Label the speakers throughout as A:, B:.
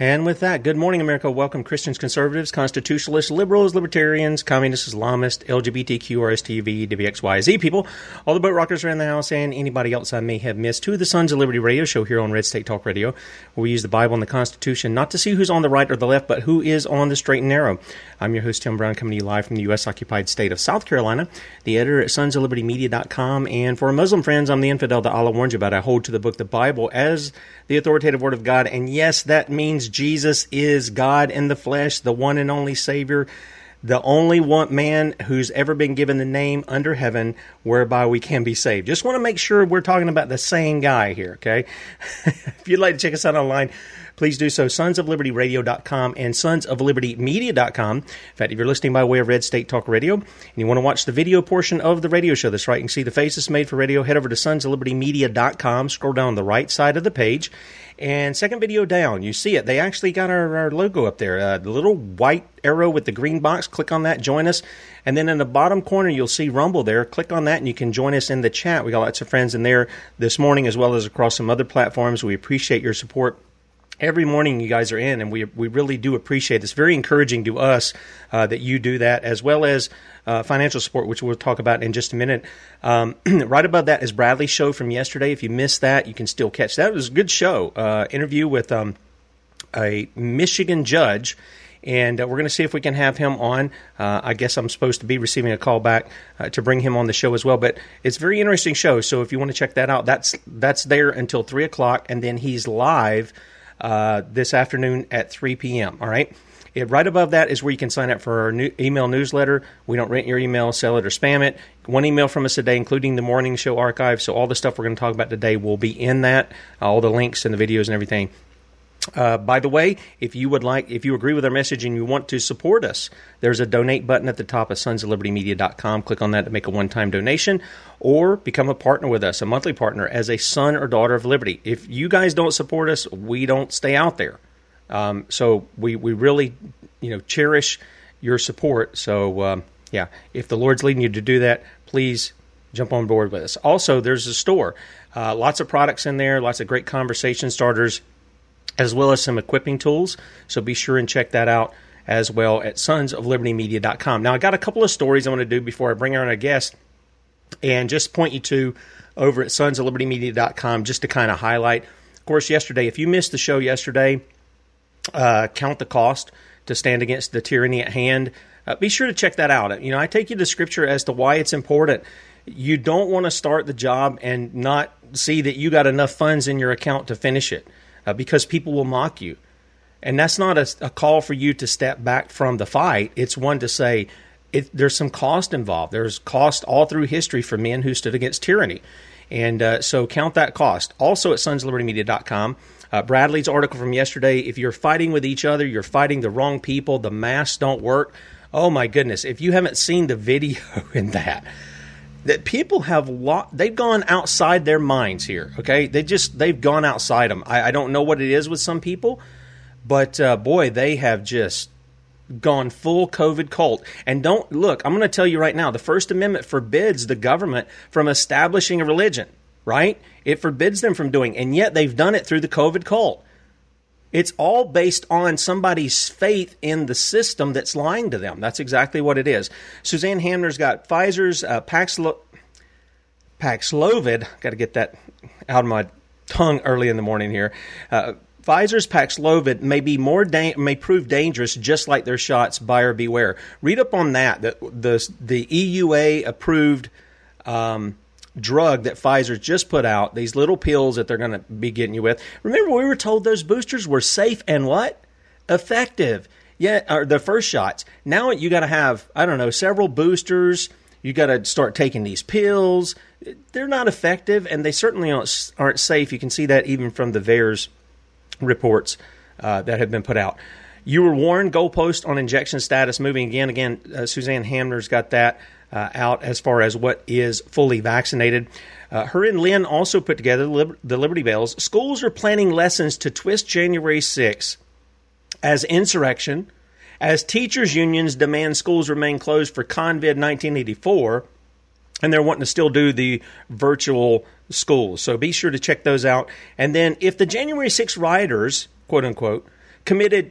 A: And with that, good morning, America. Welcome, Christians, conservatives, constitutionalists, liberals, libertarians, communists, Islamists, LGBTQ, RSTV, WXYZ people, all the boat rockers around the house, and anybody else I may have missed to the Sons of Liberty radio show here on Red State Talk Radio, where we use the Bible and the Constitution not to see who's on the right or the left, but who is on the straight and narrow. I'm your host, Tim Brown, coming to you live from the U.S. occupied state of South Carolina, the editor at sonsoflibertymedia.com. And for Muslim friends, I'm the infidel that Allah warns you about. I hold to the book, the Bible, as the authoritative word of God. And yes, that means Jesus is God in the flesh, the one and only Savior, the only one man who's ever been given the name under heaven whereby we can be saved. Just want to make sure we're talking about the same guy here, okay? if you'd like to check us out online, please do so. Sonsoflibertyradio.com and sonsoflibertymedia.com. In fact, if you're listening by way of Red State Talk Radio and you want to watch the video portion of the radio show, that's right, you can see the faces made for radio, head over to sonsoflibertymedia.com, scroll down the right side of the page, and second video down, you see it. They actually got our, our logo up there, uh, the little white arrow with the green box. Click on that, join us. And then in the bottom corner, you'll see Rumble there. Click on that, and you can join us in the chat. We got lots of friends in there this morning, as well as across some other platforms. We appreciate your support every morning you guys are in, and we we really do appreciate it. It's very encouraging to us uh, that you do that, as well as uh, financial support, which we'll talk about in just a minute. Um, right above that is Bradlee's show from yesterday. If you missed that, you can still catch that. It was a good show. Uh, interview with um, a Michigan judge. And uh, we're going to see if we can have him on. Uh, I guess I'm supposed to be receiving a call back uh, to bring him on the show as well. But it's a very interesting show. So if you want to check that out, that's that's there until three o'clock, and then he's live uh, this afternoon at 3 p.m. All right. It, right above that is where you can sign up for our new email newsletter. We don't rent your email, sell it, or spam it. One email from us a day, including the morning show archive. So all the stuff we're going to talk about today will be in that. All the links and the videos and everything. Uh, by the way, if you would like, if you agree with our message and you want to support us, there's a donate button at the top of sonsoflibertymedia.com. Click on that to make a one-time donation or become a partner with us, a monthly partner as a son or daughter of liberty. If you guys don't support us, we don't stay out there. Um, so we, we really, you know, cherish your support. So, um, yeah, if the Lord's leading you to do that, please jump on board with us. Also, there's a store, uh, lots of products in there, lots of great conversation starters, as well as some equipping tools. So be sure and check that out as well at sonsoflibertymedia.com. Now, I got a couple of stories I want to do before I bring on a guest and just point you to over at sonsoflibertymedia.com just to kind of highlight. Of course, yesterday, if you missed the show yesterday, uh, count the cost to stand against the tyranny at hand. Uh, be sure to check that out. You know, I take you to scripture as to why it's important. You don't want to start the job and not see that you got enough funds in your account to finish it uh, because people will mock you. And that's not a, a, call for you to step back from the fight. It's one to say it, there's some cost involved. There's cost all through history for men who stood against tyranny. And uh, so count that cost. Also at sonslibertymedia.com, uh, Bradlee's article from yesterday if you're fighting with each other, you're fighting the wrong people, the masks don't work. Oh my goodness. If you haven't seen the video in that, that people have lo- they've gone outside their minds here okay? They just they've gone outside them i, I don't know what it is with some people but uh, boy they have just gone full covid cult. And don't look i'm going to tell you right now the first amendment forbids the government from establishing a religion right? It forbids them from doing and yet they've done it through the covid cult it's all based on somebody's faith in the system that's lying to them. That's exactly what it is. Suzanne Hamner's got Pfizer's uh, Paxlo- Paxlovid. Got to get that out of my tongue early in the morning here. Uh, Pfizer's Paxlovid may be more da- may prove dangerous, just like their shots. Buyer beware. Read up on that. The the, the EUA approved um, drug that Pfizer just put out, these little pills that they're going to be getting you with. Remember, we were told those boosters were safe and what? Effective. Yeah, or the first shots. Now you got to have, I don't know, several boosters. You got to start taking these pills. They're not effective, and they certainly aren't, safe. You can see that even from the VAERS reports uh, that have been put out. You were warned. Goalpost on injection status moving again. Again, uh, Suzanne Hamner's got that uh, out as far as what is fully vaccinated. Uh, her and Lynn also put together the Liberty Bells. Schools are planning lessons to twist January 6 as insurrection, as teachers' unions demand schools remain closed for COVID 1984, and they're wanting to still do the virtual schools. So be sure to check those out. And then, if the January 6 rioters, quote unquote, committed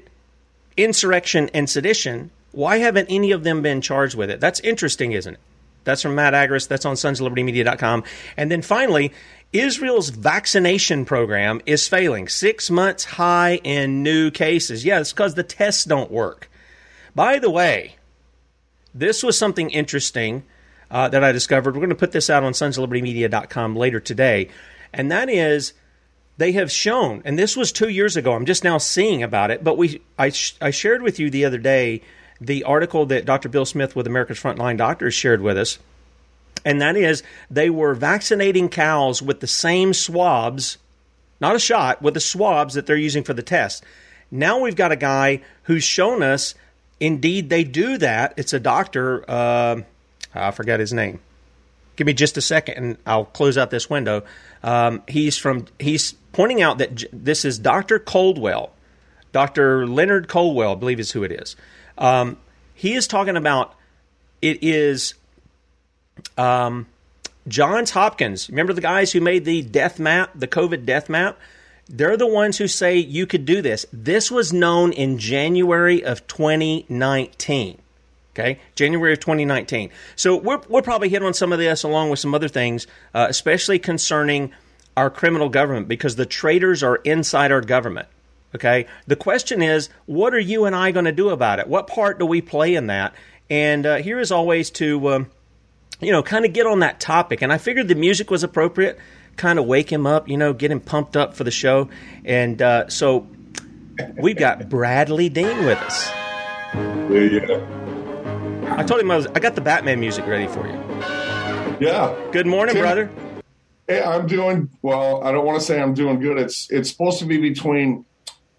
A: insurrection and sedition, why haven't any of them been charged with it? That's interesting, isn't it? That's from Matt Agorist. That's on sonslibertymedia.com. And then finally, Israel's vaccination program is failing. Six months high in new cases. Yeah, it's because the tests don't work. By the way, this was something interesting uh, that I discovered. We're going to put this out on sonslibertymedia.com later today. And that is they have shown, and this was two years ago. I'm just now seeing about it, but we I, sh- I shared with you the other day the article that Dr. Bill Smith with America's Frontline Doctors shared with us. And that is, they were vaccinating cows with the same swabs, not a shot, with the swabs that they're using for the test. Now we've got a guy who's shown us, indeed, they do that. It's a doctor, uh, I forgot his name. Give me just a second and I'll close out this window. Um, he's from, he's pointing out that j- this is Dr. Coldwell. Dr. Leonard Coldwell, I believe is who it is. Um, he is talking about it is um, Johns Hopkins. Remember the guys who made the death map, the COVID death map? They're the ones who say you could do this. This was known in January of 2019. Okay, January of 2019. So we're, we're probably hit on some of this along with some other things, uh, especially concerning our criminal government because the traitors are inside our government. Okay. The question is, what are you and I going to do about it? What part do we play in that? And uh, here is always to, um, you know, kind of get on that topic. And I figured the music was appropriate, kind of wake him up, you know, get him pumped up for the show. And uh, so we've got Bradlee Dean with us.
B: Yeah.
A: I told him I was. I got the Batman music ready for you.
B: Yeah.
A: Good morning,
B: Tim,
A: brother.
B: Hey, I'm doing well. I don't want to say I'm doing good. It's it's supposed to be between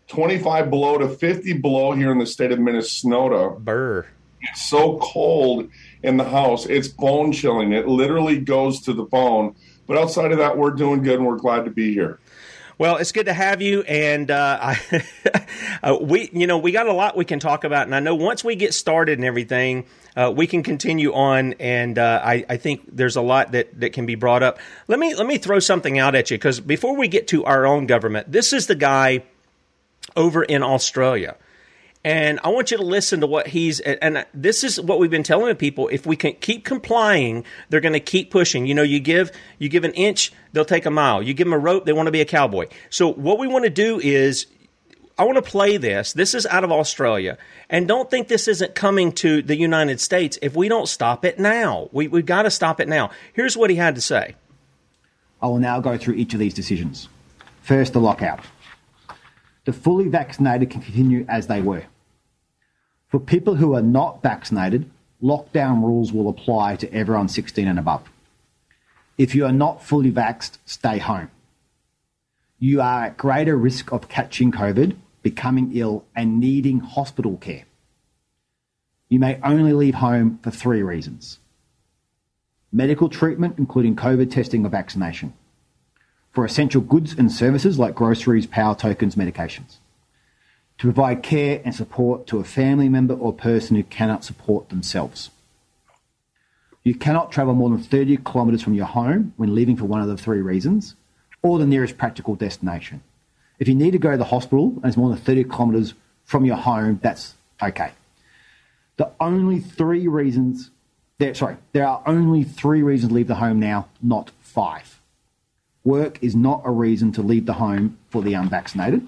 B: 25 below to 50 below here in the state of Minnesota.
A: Burr.
B: It's so cold in the house. It's bone chilling. It literally goes to the bone. But outside of that, we're doing good and we're glad to be here.
A: Well, it's good to have you, and uh, I, uh, we, you know, we got a lot we can talk about, and I know once we get started and everything, uh, we can continue on, and uh, I, I, think there's a lot that, that can be brought up. Let me let me throw something out at you because before we get to our own government, this is the guy over in Australia. And I want you to listen to what he's, and this is what we've been telling people. If we can keep complying, they're going to keep pushing. You know, you give, you give an inch, they'll take a mile. You give them a rope, they want to be a cowboy. So what we want to do is, I want to play this. This is out of Australia. And don't think this isn't coming to the United States if we don't stop it now. We, we've got to stop it now. Here's what he had to say.
C: I will now go through each of these decisions. First, the lockout. The fully vaccinated can continue as they were. For people who are not vaccinated, lockdown rules will apply to everyone 16 and above. If you are not fully vaxxed, stay home. You are at greater risk of catching COVID, becoming ill, and needing hospital care. You may only leave home for three reasons medical treatment, including COVID testing or vaccination, for essential goods and services like groceries, power tokens, medications to provide care and support to a family member or person who cannot support themselves. You cannot travel more than 30 kilometres from your home when leaving for one of the three reasons, or the nearest practical destination. If you need to go to the hospital and it's more than 30 kilometres from your home, that's okay. The only three reasons, there, sorry, there are only three reasons to leave the home now, not five. Work is not a reason to leave the home for the unvaccinated.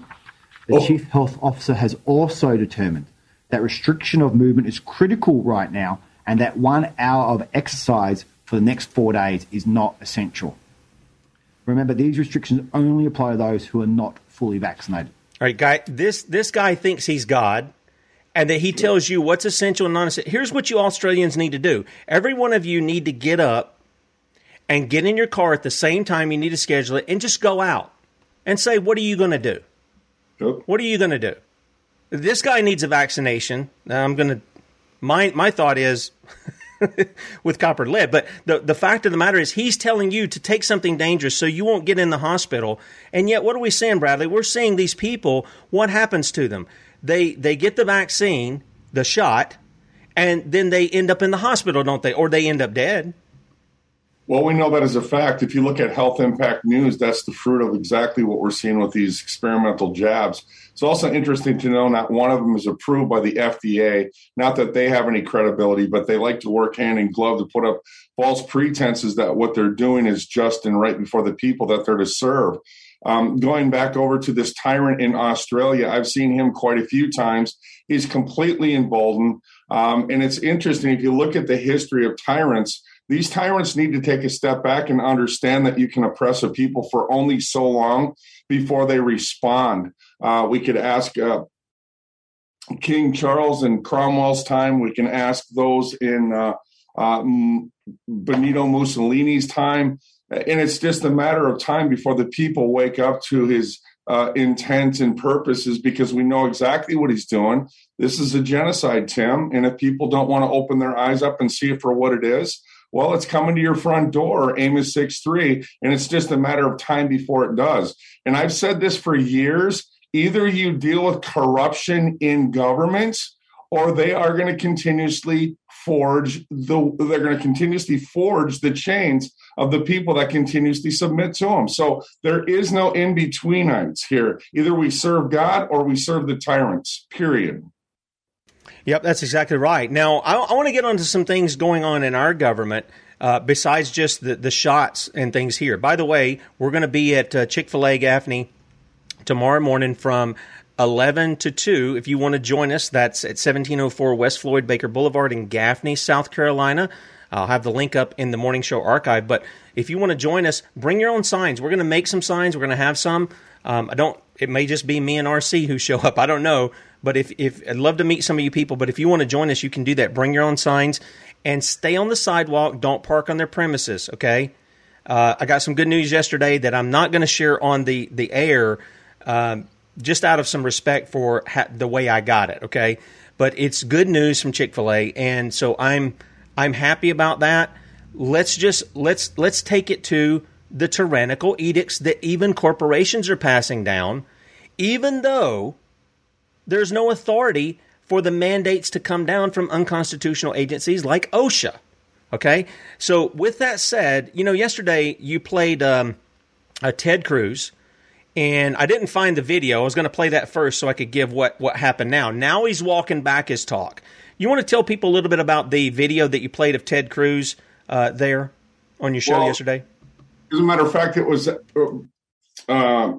C: The oh. Chief Health Officer has also determined that restriction of movement is critical right now and that one hour of exercise for the next four days is not essential. Remember, these restrictions only apply to those who are not fully vaccinated.
A: All right, guy. This this guy thinks he's God, and that he tells you what's essential and non-essential. Here's what you Australians need to do. Every one of you need to get up and get in your car at the same time. You need to schedule it and just go out and say, "What are you going to do?" Yep. What are you going to do? This guy needs a vaccination. I'm going to. My my thought is with copper lead, but the the fact of the matter is he's telling you to take something dangerous so you won't get in the hospital. And yet, what are we saying, Bradlee? We're seeing these people. What happens to them? They they get the vaccine, the shot, and then they end up in the hospital, don't they? Or they end up dead.
B: Well, we know that as a fact. If you look at health impact news, that's the fruit of exactly what we're seeing with these experimental jabs. It's also interesting to know not one of them is approved by the FDA. Not that they have any credibility, but they like to work hand in glove to put up false pretenses that what they're doing is just and right before the people that they're to serve. Um, going back over to this tyrant in Australia, I've seen him quite a few times. He's completely emboldened. Um, and it's interesting if you look at the history of tyrants these tyrants need to take a step back and understand that you can oppress a people for only so long before they respond. Uh, we could ask uh, King Charles in Cromwell's time. We can ask those in uh, uh Benito Mussolini's time. And it's just a matter of time before the people wake up to his uh, intent and purposes because we know exactly what he's doing. This is a genocide, Tim. And if people don't want to open their eyes up and see it for what it is, well, it's coming to your front door, Amos 6 3, and it's just a matter of time before it does. And I've said this for years either you deal with corruption in governments or they are going to continuously forge the they're going to continuously forge the chains of the people that continuously submit to them so there is no in betweenites here. Either we serve god or we serve the tyrants period
A: Yep, that's exactly right. Now, I, I want to get onto some things going on in our government. Uh, besides just the, the shots and things here. By the way, we're going to be at uh, Chick fil A Gaffney tomorrow morning from 11 to 2. If you want to join us, that's at 1704 West Floyd Baker Boulevard in Gaffney, South Carolina. I'll have the link up in the morning show archive. But if you want to join us, bring your own signs. We're going to make some signs. We're going to have some. Um, I don't. It may just be me and RC who show up. I don't know. But if, if I'd love to meet some of you people, but if you want to join us, you can do that. Bring your own signs and stay on the sidewalk. Don't park on their premises. Okay. Uh, I got some good news yesterday that I'm not going to share on the the air, um, just out of some respect for ha- the way I got it. Okay, but it's good news from Chick Fil A, and so I'm I'm happy about that. Let's just let's let's take it to the tyrannical edicts that even corporations are passing down, even though there's no authority for the mandates to come down from unconstitutional agencies like OSHA. Okay? So, with that said, you know, yesterday you played um, a Ted Cruz, and I didn't find the video. I was going to play that first so I could give what, what happened now. Now he's walking back his talk. You want to tell people a little bit about the video that you played of Ted Cruz uh, there on your show
B: Well,
A: yesterday?
B: As a matter of fact, it was uh,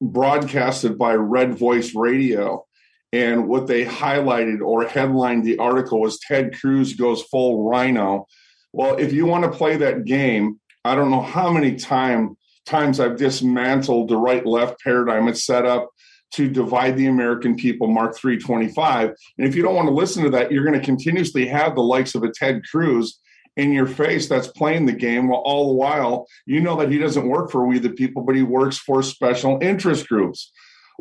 B: broadcasted by Red Voice Radio. And what they highlighted or headlined the article was Ted Cruz goes full RINO. Well, if you want to play that game, I don't know how many time, times I've dismantled the right left paradigm it's set up to divide the American people, Mark 325. And if you don't want to listen to that, you're going to continuously have the likes of a Ted Cruz in your face that's playing the game while all the while you know that he doesn't work for we the people but he works for special interest groups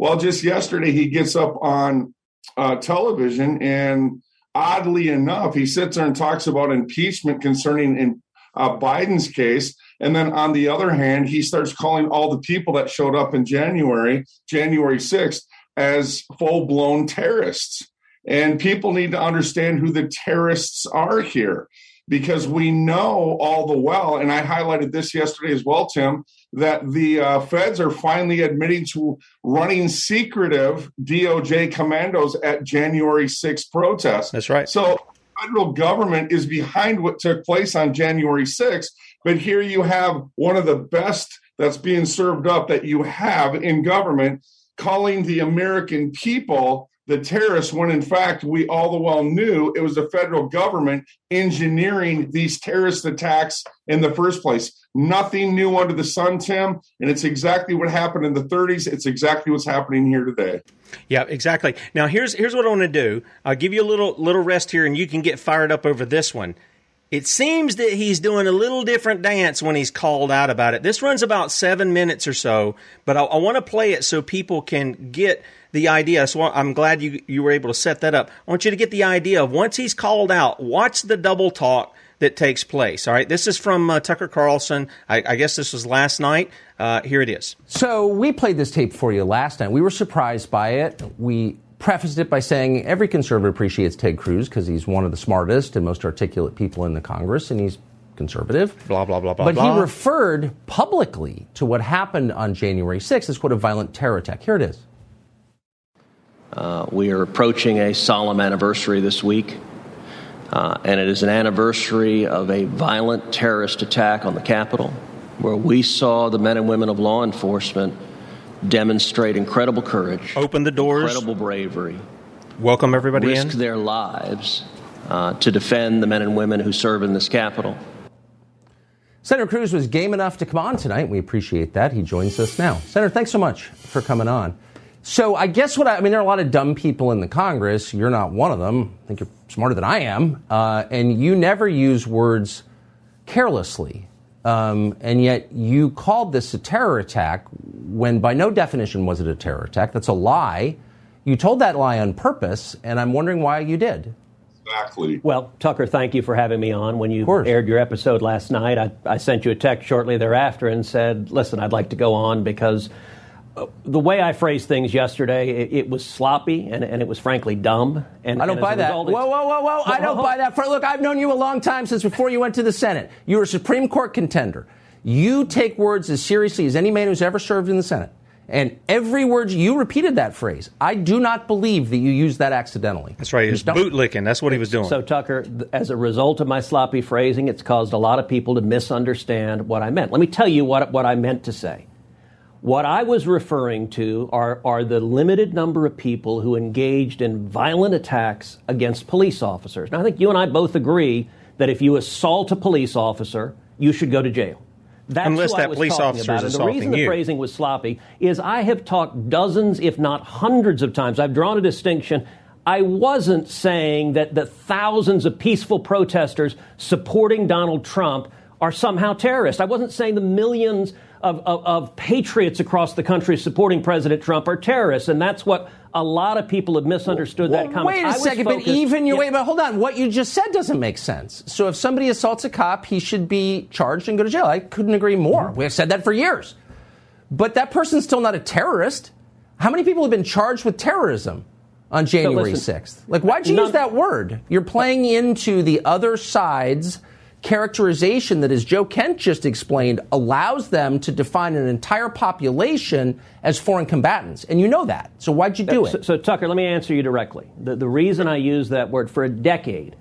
B: well just yesterday he gets up on uh, television and oddly enough he sits there and talks about impeachment concerning in uh, biden's case. And then on the other hand he starts calling all the people that showed up in january january 6th as full-blown terrorists and people need to understand who the terrorists are here because we know all the well, and I highlighted this yesterday as well, Tim, that the uh, feds are finally admitting to running secretive DOJ commandos at January 6th protests.
A: That's right.
B: So federal government is behind what took place on January 6th, but here you have one of the best that's being served up that you have in government calling the American people the terrorists when in fact we all the well knew it was the federal government engineering these terrorist attacks in the first place nothing new under the sun tim and it's exactly what happened in the 30s it's exactly what's happening here today
A: Yeah, exactly. Now here's here's what I want to do. I'll give you a little little rest here, and you can get fired up over this one. It seems that he's doing a little different dance when he's called out about it. This runs about seven minutes or so, but I, I want to play it so people can get the idea. So I'm glad you you were able to set that up. I want you to get the idea of once he's called out, watch the double talk that takes place. All right, this is from uh, Tucker Carlson. I, I guess this was last night. Uh, here it is.
D: So we played this tape for you last night. We were surprised by it. We prefaced it by saying every conservative appreciates Ted Cruz because he's one of the smartest and most articulate people in the Congress, and he's conservative.
A: Blah blah blah blah.
D: But
A: blah.
D: he referred publicly to what happened on January 6th as quote a violent terror attack. Here it is.
E: Uh, we are approaching a solemn anniversary this week, uh, and it is an anniversary of a violent terrorist attack on the Capitol, where we saw the men and women of law enforcement demonstrate incredible courage,
A: open the doors,
E: incredible bravery,
A: welcome everybody
E: risk
A: in.
E: their lives uh, to defend the men and women who serve in this Capitol.
D: Senator Cruz was game enough to come on tonight. We appreciate that. He joins us now. Senator, thanks so much for coming on. So I guess what I, I mean, there are a lot of dumb people in the Congress. You're not one of them. I think you're smarter than I am. Uh, and you never use words carelessly. Um, and yet you called this a terror attack when by no definition was it a terror attack. That's a lie. You told that lie on purpose, and I'm wondering why you did.
B: Exactly.
F: Well, Tucker, thank you for having me on. When you aired your episode last night, I, I sent you a text shortly thereafter and said, listen, I'd like to go on because uh, the way I phrased things yesterday, it, it was sloppy and, and, it was frankly dumb. And
D: I don't
F: and
D: buy that.
F: result,
D: Whoa, whoa, whoa, whoa! I don't buy that. For, look, I've known you a long time since before you went to the Senate. You were a Supreme Court contender. You take words as seriously as any man who's ever served in the Senate. And every word you repeated that phrase. I do not believe that you used that accidentally.
A: That's right. He was bootlicking. That's what he was doing.
F: So, Tucker, as a result of my sloppy phrasing, it's caused a lot of people to misunderstand what I meant. Let me tell you what, what I meant to say. What I was referring to are, are the limited number of people who engaged in violent attacks against police officers. Now, I think you and I both agree that if you assault a police officer, you should go to jail. That's
A: Unless that
F: I was
A: police officer is
F: and the reason the
A: you.
F: phrasing was sloppy is I have talked dozens, if not hundreds of times. I've drawn a distinction. I wasn't saying that the thousands of peaceful protesters supporting Donald Trump are somehow terrorists. I wasn't saying the millions of, of, of, patriots across the country supporting President Trump are terrorists, and that's what a lot of people have misunderstood
D: well,
F: that comment.
D: Wait a second, focused, but even you yeah. wait, but hold on. What you just said doesn't make sense. So if somebody assaults a cop, he should be charged and go to jail. I couldn't agree more. Mm-hmm. We've said that for years. But that person's still not a terrorist. How many people have been charged with terrorism on January so listen, 6th? Like, why'd you use that word? You're playing into the other side's characterization that, as Joe Kent just explained, allows them to define an entire population as foreign combatants. And you know that. So why'd you do uh, it?
F: So, so Tucker, let me answer you directly. The, the reason I use that word for a decade,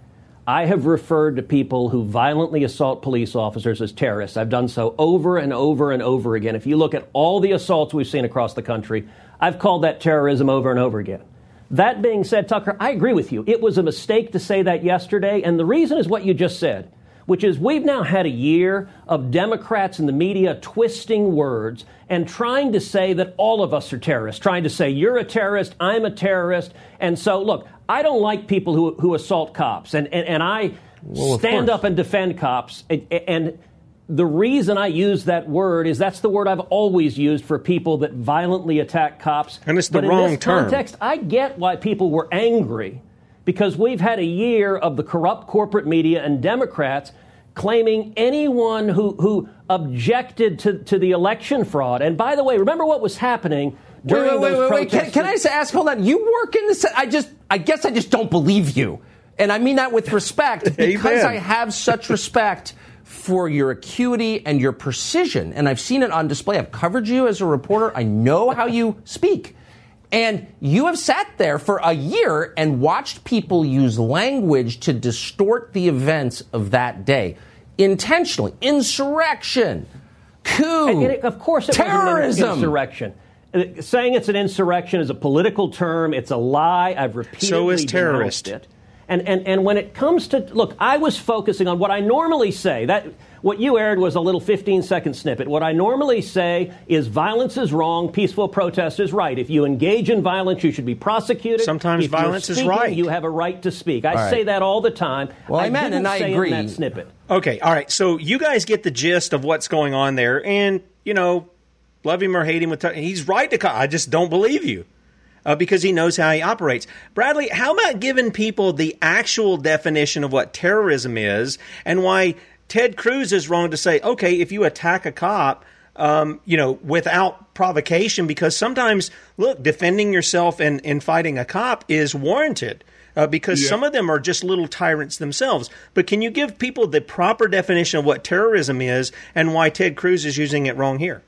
F: I have referred to people who violently assault police officers as terrorists. I've done so over and over and over again. If you look at all the assaults we've seen across the country, I've called that terrorism over and over again. That being said, Tucker, I agree with you. It was a mistake to say that yesterday, and the reason is what you just said which is we've now had a year of Democrats in the media twisting words and trying to say that all of us are terrorists, trying to say you're a terrorist, I'm a terrorist. And so, look, I don't like people who, who assault cops, and, and, and I well, stand up and defend cops. And, and the reason I use that word is that's the word I've always used for people that violently attack cops.
A: And it's the
F: but
A: wrong
F: in this
A: term.
F: context, I get why people were angry because we've had a year of the corrupt corporate media and Democrats claiming anyone who, who objected to, to the election fraud. And by the way, remember what was happening during
D: wait, wait,
F: those
D: wait, wait. Can, can, I just ask? Hold on. You work in the. I just. I guess I just don't believe you, and I mean that with respect because I have such respect for your acuity and your precision, and I've seen it on display. I've covered you as a reporter. I know how you speak. And you have sat there for a year and watched people use language to distort the events of that day intentionally. Insurrection, coup, and, and
F: it, of course, it
D: terrorism,
F: was an insurrection. Uh, saying it's an insurrection is a political term. It's a lie. I've repeatedly
A: so is terrorist.
F: it. And, and, and when it comes to look, I was focusing on what I normally say. That what you aired was a little 15 second snippet. What I normally say is violence is wrong, peaceful protest is right. If you engage in violence, you should be prosecuted.
A: Sometimes
F: if
A: violence
F: speaking,
A: is right.
F: You have a right to speak. I right. say that all the time.
D: Well,
F: I
D: amen, and I agree.
F: that snippet.
A: Okay, all right. So you guys get the gist of what's going on there, and you know, love him or hate him, with he's right to. Call. I just don't believe you. Uh, because he knows how he operates. Bradlee, how about giving people the actual definition of what terrorism is and why Ted Cruz is wrong to say, okay, if you attack a cop, um, you know, without provocation, because sometimes, look, defending yourself and, and fighting a cop is warranted. Uh, because yeah. some of them are just little tyrants themselves. But can you give people the proper definition of what terrorism is and why Ted Cruz is using it wrong here?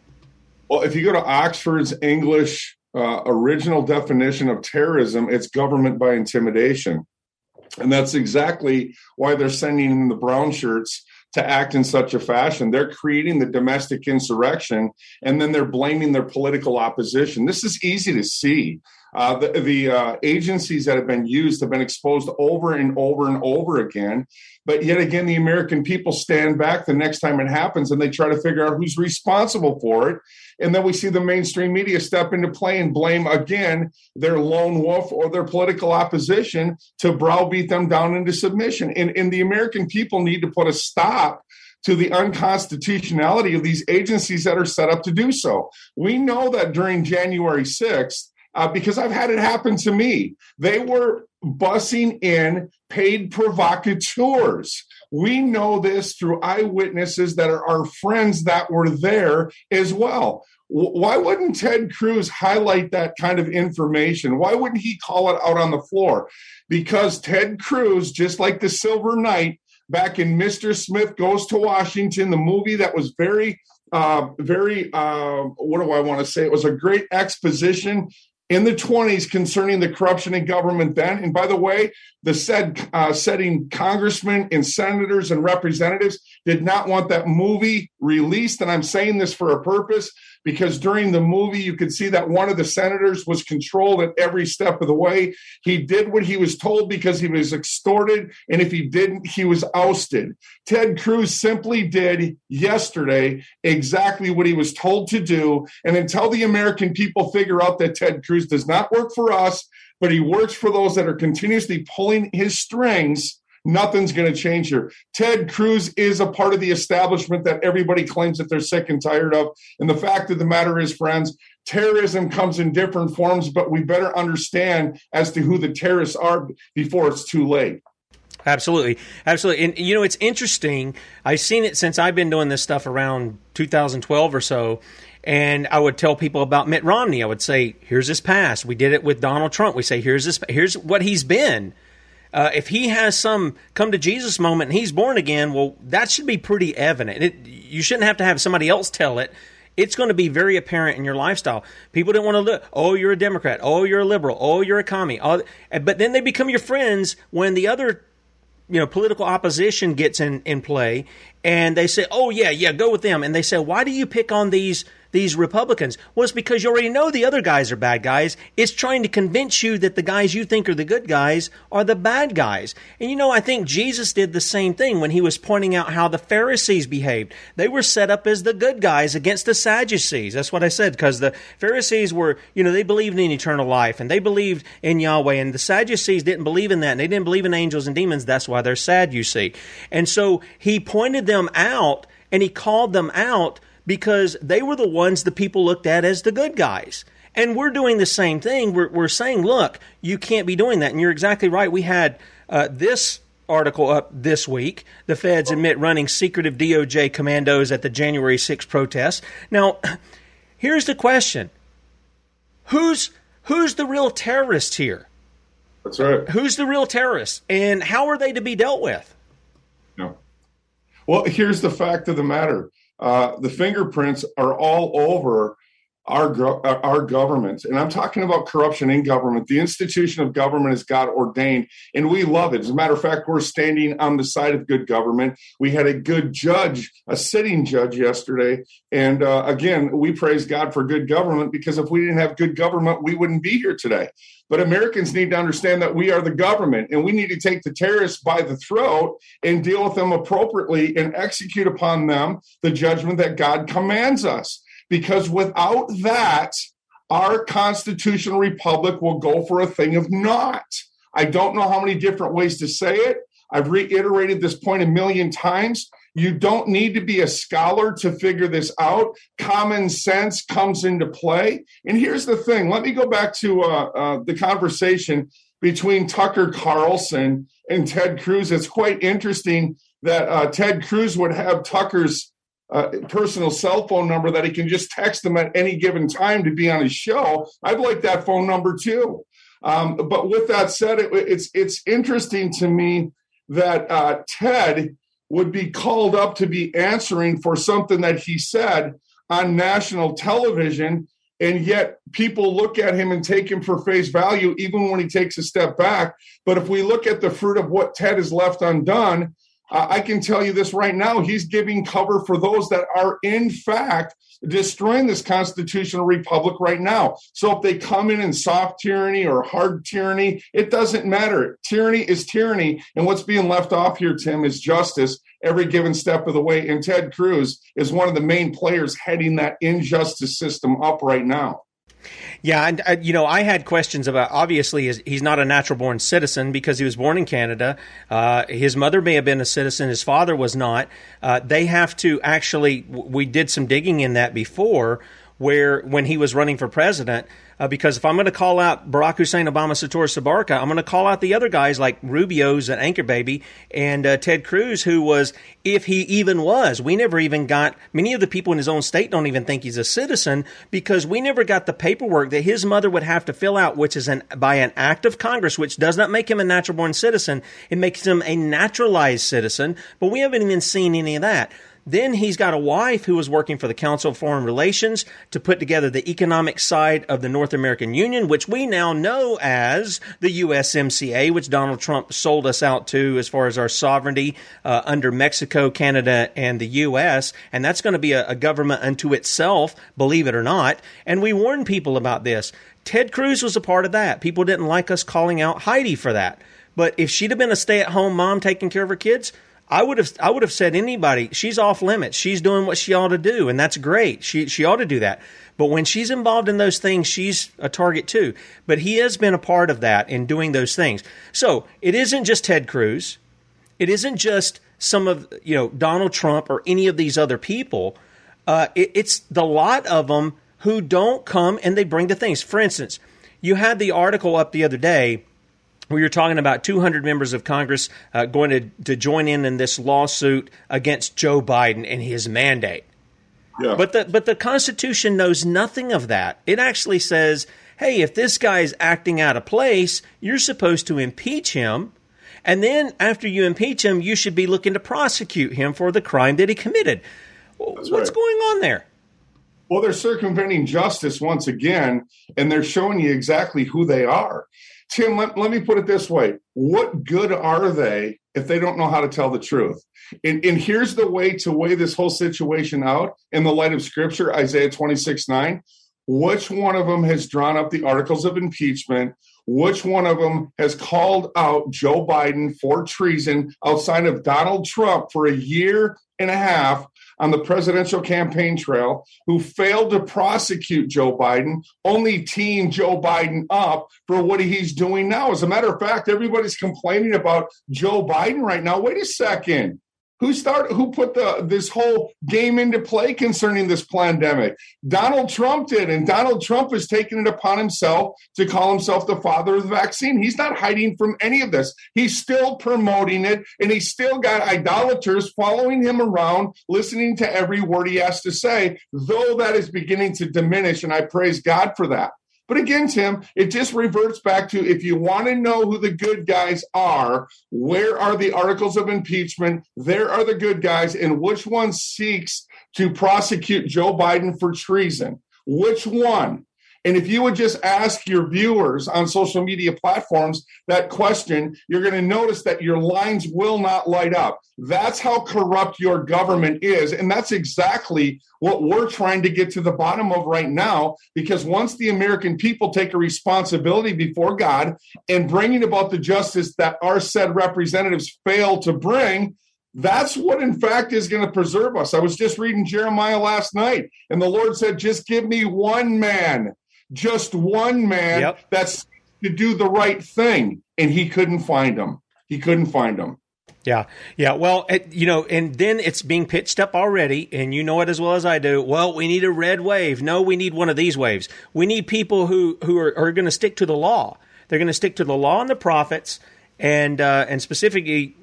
B: Well, if you go to Oxford's English uh, original definition of terrorism, it's government by intimidation. And that's exactly why they're sending in the brown shirts to act in such a fashion. They're creating the domestic insurrection and then they're blaming their political opposition. This is easy to see. Uh, the, the uh, agencies that have been used have been exposed over and over and over again. But yet again, the American people stand back the next time it happens and they try to figure out who's responsible for it. And then we see the mainstream media step into play and blame again their lone wolf or their political opposition to browbeat them down into submission. And, and the American people need to put a stop to the unconstitutionality of these agencies that are set up to do so. We know that during January 6th, uh, because I've had it happen to me. They were bussing in paid provocateurs. We know this through eyewitnesses that are our friends that were there as well. Why wouldn't Ted Cruz highlight that kind of information? Why wouldn't he call it out on the floor? Because Ted Cruz, just like the Silver Knight back in Mr. Smith Goes to Washington, the movie that was very uh, very uh, what do I want to say? It was a great exposition in the 20s concerning the corruption in government then. And by the way, the said uh, setting congressmen and senators and representatives did not want that movie released. And I'm saying this for a purpose because during the movie, you could see that one of the senators was controlled at every step of the way. He did what he was told because he was extorted. And if he didn't, he was ousted. Ted Cruz simply did yesterday exactly what he was told to do. And until the American people figure out that Ted Cruz does not work for us, but he works for those that are continuously pulling his strings, Nothing's going to change here. Ted Cruz is a part of the establishment that everybody claims that they're sick and tired of. And the fact of the matter is, friends, terrorism comes in different forms, but we better understand as to who the terrorists are before it's too late.
A: Absolutely, absolutely, and you know it's interesting. I've seen it since I've been doing this stuff around 2012 or so, and I would tell people about Mitt Romney. I would say, "Here's his past." We did it with Donald Trump. We say, "Here's this. Here's what he's been." Uh, if he has some come to Jesus moment and he's born again, well, that should be pretty evident. It, you shouldn't have to have somebody else tell it. It's going to be very apparent in your lifestyle. People don't want to look. Oh, you're a Democrat. Oh, you're a liberal. Oh, you're a commie. Oh, but then they become your friends when the other you know political opposition gets in in play and they say oh yeah yeah go with them and they say why do you pick on these these Republicans? Well, it's because you already know the other guys are bad guys. It's trying to convince you that the guys you think are the good guys are the bad guys. And you know, I think Jesus did the same thing when he was pointing out how the Pharisees behaved. They were set up as the good guys against the Sadducees. That's what I said, because the Pharisees were, you know, they believed in eternal life and they believed in Yahweh, and the Sadducees didn't believe in that, and they didn't believe in angels and demons. That's why they're sad, you see. And so he pointed them out and he called them out because they were the ones the people looked at as the good guys. And we're doing the same thing. We're, we're saying, look, you can't be doing that. And you're exactly right. We had uh, this article up this week. The feds admit running secretive DOJ commandos at the January 6 protests. Now, here's the question Who's, who's the real terrorist here?
B: That's right.
A: Who's the real terrorist? And how are they to be dealt with?
B: No. Well, here's the fact of the matter uh, the fingerprints are all over our our government and i'm talking about corruption in government. The institution of government is god ordained and we love it. As a matter of fact we're standing on the side of good government. We had a good judge a sitting judge yesterday and uh, again we praise god for good government because if we didn't have good government we wouldn't be here today. But Americans need to understand that we are the government and we need to take the terrorists by the throat and deal with them appropriately and execute upon them the judgment that God commands us. Because without that, our constitutional republic will go for a thing of naught. I don't know how many different ways to say it. I've reiterated this point a million times. You don't need to be a scholar to figure this out. Common sense comes into play. And here's the thing let me go back to uh, uh, the conversation between Tucker Carlson and Ted Cruz. It's quite interesting that uh, Ted Cruz would have Tucker's personal cell phone number that he can just text him at any given time to be on his show. I'd like that phone number too. Um, but with that said, it, it's it's interesting to me that uh, Ted would be called up to be answering for something that he said on national television. And yet people look at him and take him for face value, even when he takes a step back. But if we look at the fruit of what Ted has left undone, I can tell you this right now. He's giving cover for those that are, in fact, destroying this constitutional republic right now. So if they come in in soft tyranny or hard tyranny, it doesn't matter. Tyranny is tyranny. And what's being left off here, Tim, is justice every given step of the way. And Ted Cruz is one of the main players heading that injustice system up right now.
A: Yeah, and uh, you know, I had questions about. Obviously, he's not a natural born citizen because he was born in Canada. Uh, his mother may have been a citizen. His father was not. Uh, they have to actually. We did some digging in that before, where when he was running for president, uh, because if I'm going to call out Barack Hussein Obama, Sator Sabarka, I'm going to call out the other guys like Rubio's and Anchor Baby and uh, Ted Cruz, who was, if he even was, we never even got, many of the people in his own state don't even think he's a citizen because we never got the paperwork that his mother would have to fill out, which is an, by an act of Congress, which does not make him a natural born citizen. It makes him a naturalized citizen, but we haven't even seen any of that. Then he's got a wife who was working for the Council of Foreign Relations to put together the economic side of the North American Union, which we now know as the USMCA, which Donald Trump sold us out to as far as our sovereignty uh, under Mexico, Canada, and the U.S. And that's going to be a, a government unto itself, believe it or not. And we warned people about this. Ted Cruz was a part of that. People didn't like us calling out Heidi for that. But if she'd have been a stay at home mom taking care of her kids, I would have I would have said anybody she's off limits. She's doing what she ought to do, and that's great. She she ought to do that. But when she's involved in those things, she's a target too. But he has been a part of that in doing those things. So it isn't just Ted Cruz. It isn't just some of you know Donald Trump or any of these other people. Uh, it, it's the lot of them who don't come and they bring the things. For instance, you had the article up the other day where you're talking about 200 members of Congress uh, going to, to join in in this lawsuit against Joe Biden and his mandate.
B: Yeah.
A: But the but the Constitution knows nothing of that. It actually says, "Hey, if this guy is acting out of place, you're supposed to impeach him." And then after you impeach him, you should be looking to prosecute him for the crime that he committed.
B: That's
A: What's
B: right.
A: going on there?
B: Well, they're circumventing justice once again, and they're showing you exactly who they are. Tim, let, let me put it this way What good are they if they don't know how to tell the truth? And, and here's the way to weigh this whole situation out in the light of Scripture Isaiah 26 9. Which one of them has drawn up the articles of impeachment? Which one of them has called out Joe Biden for treason outside of Donald Trump for a year and a half on the presidential campaign trail, who failed to prosecute Joe Biden, only teamed Joe Biden up for what he's doing now? As a matter of fact, everybody's complaining about Joe Biden right now. Wait a second. Who started? Who put the this whole game into play concerning this pandemic? Donald Trump did, and Donald Trump has taken it upon himself to call himself the father of the vaccine. He's not hiding from any of this. He's still promoting it, and he's still got idolaters following him around, listening to every word he has to say. Though that is beginning to diminish, and I praise God for that. But again, Tim, it just reverts back to if you want to know who the good guys are, where are the articles of impeachment? There are the good guys, and which one seeks to prosecute Joe Biden for treason? Which one? And if you would just ask your viewers on social media platforms that question, you're going to notice that your lines will not light up. That's how corrupt your government is. And that's exactly what we're trying to get to the bottom of right now. Because once the American people take a responsibility before God and bringing about the justice that our said representatives fail to bring, that's what, in fact, is going to preserve us. I was just reading Jeremiah last night, and the Lord said, Just give me one man, just one man
A: Yep.
B: that's to do the right thing. And he couldn't find him. He couldn't find him.
A: Yeah, yeah. Well, it, you know, and then it's being pitched up already, and you know it as well as I do. Well, we need a red wave. No, we need one of these waves. We need people who who are, are going to stick to the law. They're going to stick to the law and the prophets, and uh, and specifically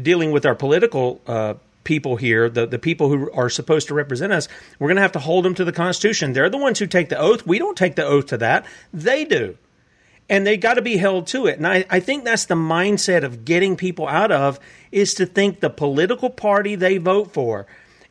A: dealing with our political uh, people here, the the people who are supposed to represent us. We're going to have to hold them to the Constitution. They're the ones who take the oath. We don't take the oath to that. They do and they got to be held to it. And I, I think that's the mindset of getting people out of is to think the political party they vote for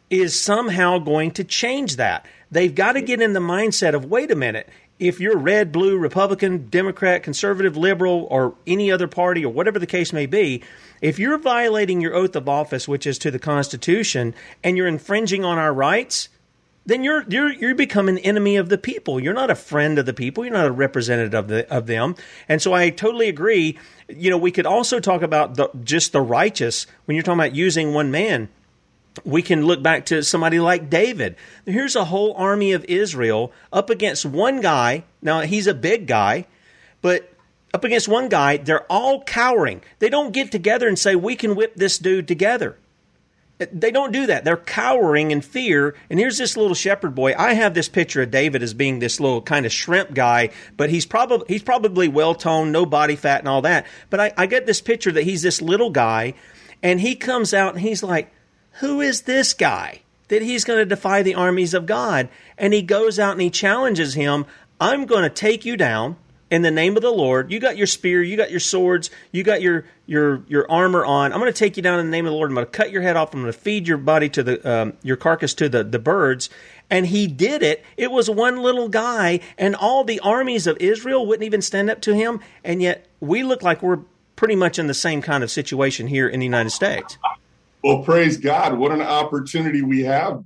A: is somehow going to change that. They've got to get in the mindset of wait a minute. If you're red, blue, Republican, Democrat, conservative, liberal, or any other party, or whatever the case may be, if you're violating your oath of office, which is to the Constitution, and you're infringing on our rights, then you're you're you become an enemy of the people. You're not a friend of the people. You're not a representative of the of them. And so I totally agree. You know, we could also talk about the just the righteous when you're talking about using one man. We can look back to somebody like David. Here's a whole army of Israel up against one guy. Now he's a big guy, but up against one guy, they're all cowering. They don't get together and say we can whip this dude together. They don't do that. They're cowering in fear. And here's this little shepherd boy. I have this picture of David as being this little kind of shrimp guy, but he's probably he's probably well toned, no body fat and all that. But I, I get this picture that he's this little guy, and he comes out and he's like, "Who is this guy that he's going to defy the armies of God?" And he goes out and he challenges him. I'm going to take you down in the name of the Lord. You got your spear, you got your swords, you got your your your armor on. I'm going to take you down in the name of the Lord. I'm going to cut your head off. I'm going to feed your body to the um, your carcass to the the birds. And he did it. It was one little guy, and all the armies of Israel wouldn't even stand up to him. And yet we look like we're pretty much in the same kind of situation here in the United States.
B: Well, praise God. What an opportunity we have,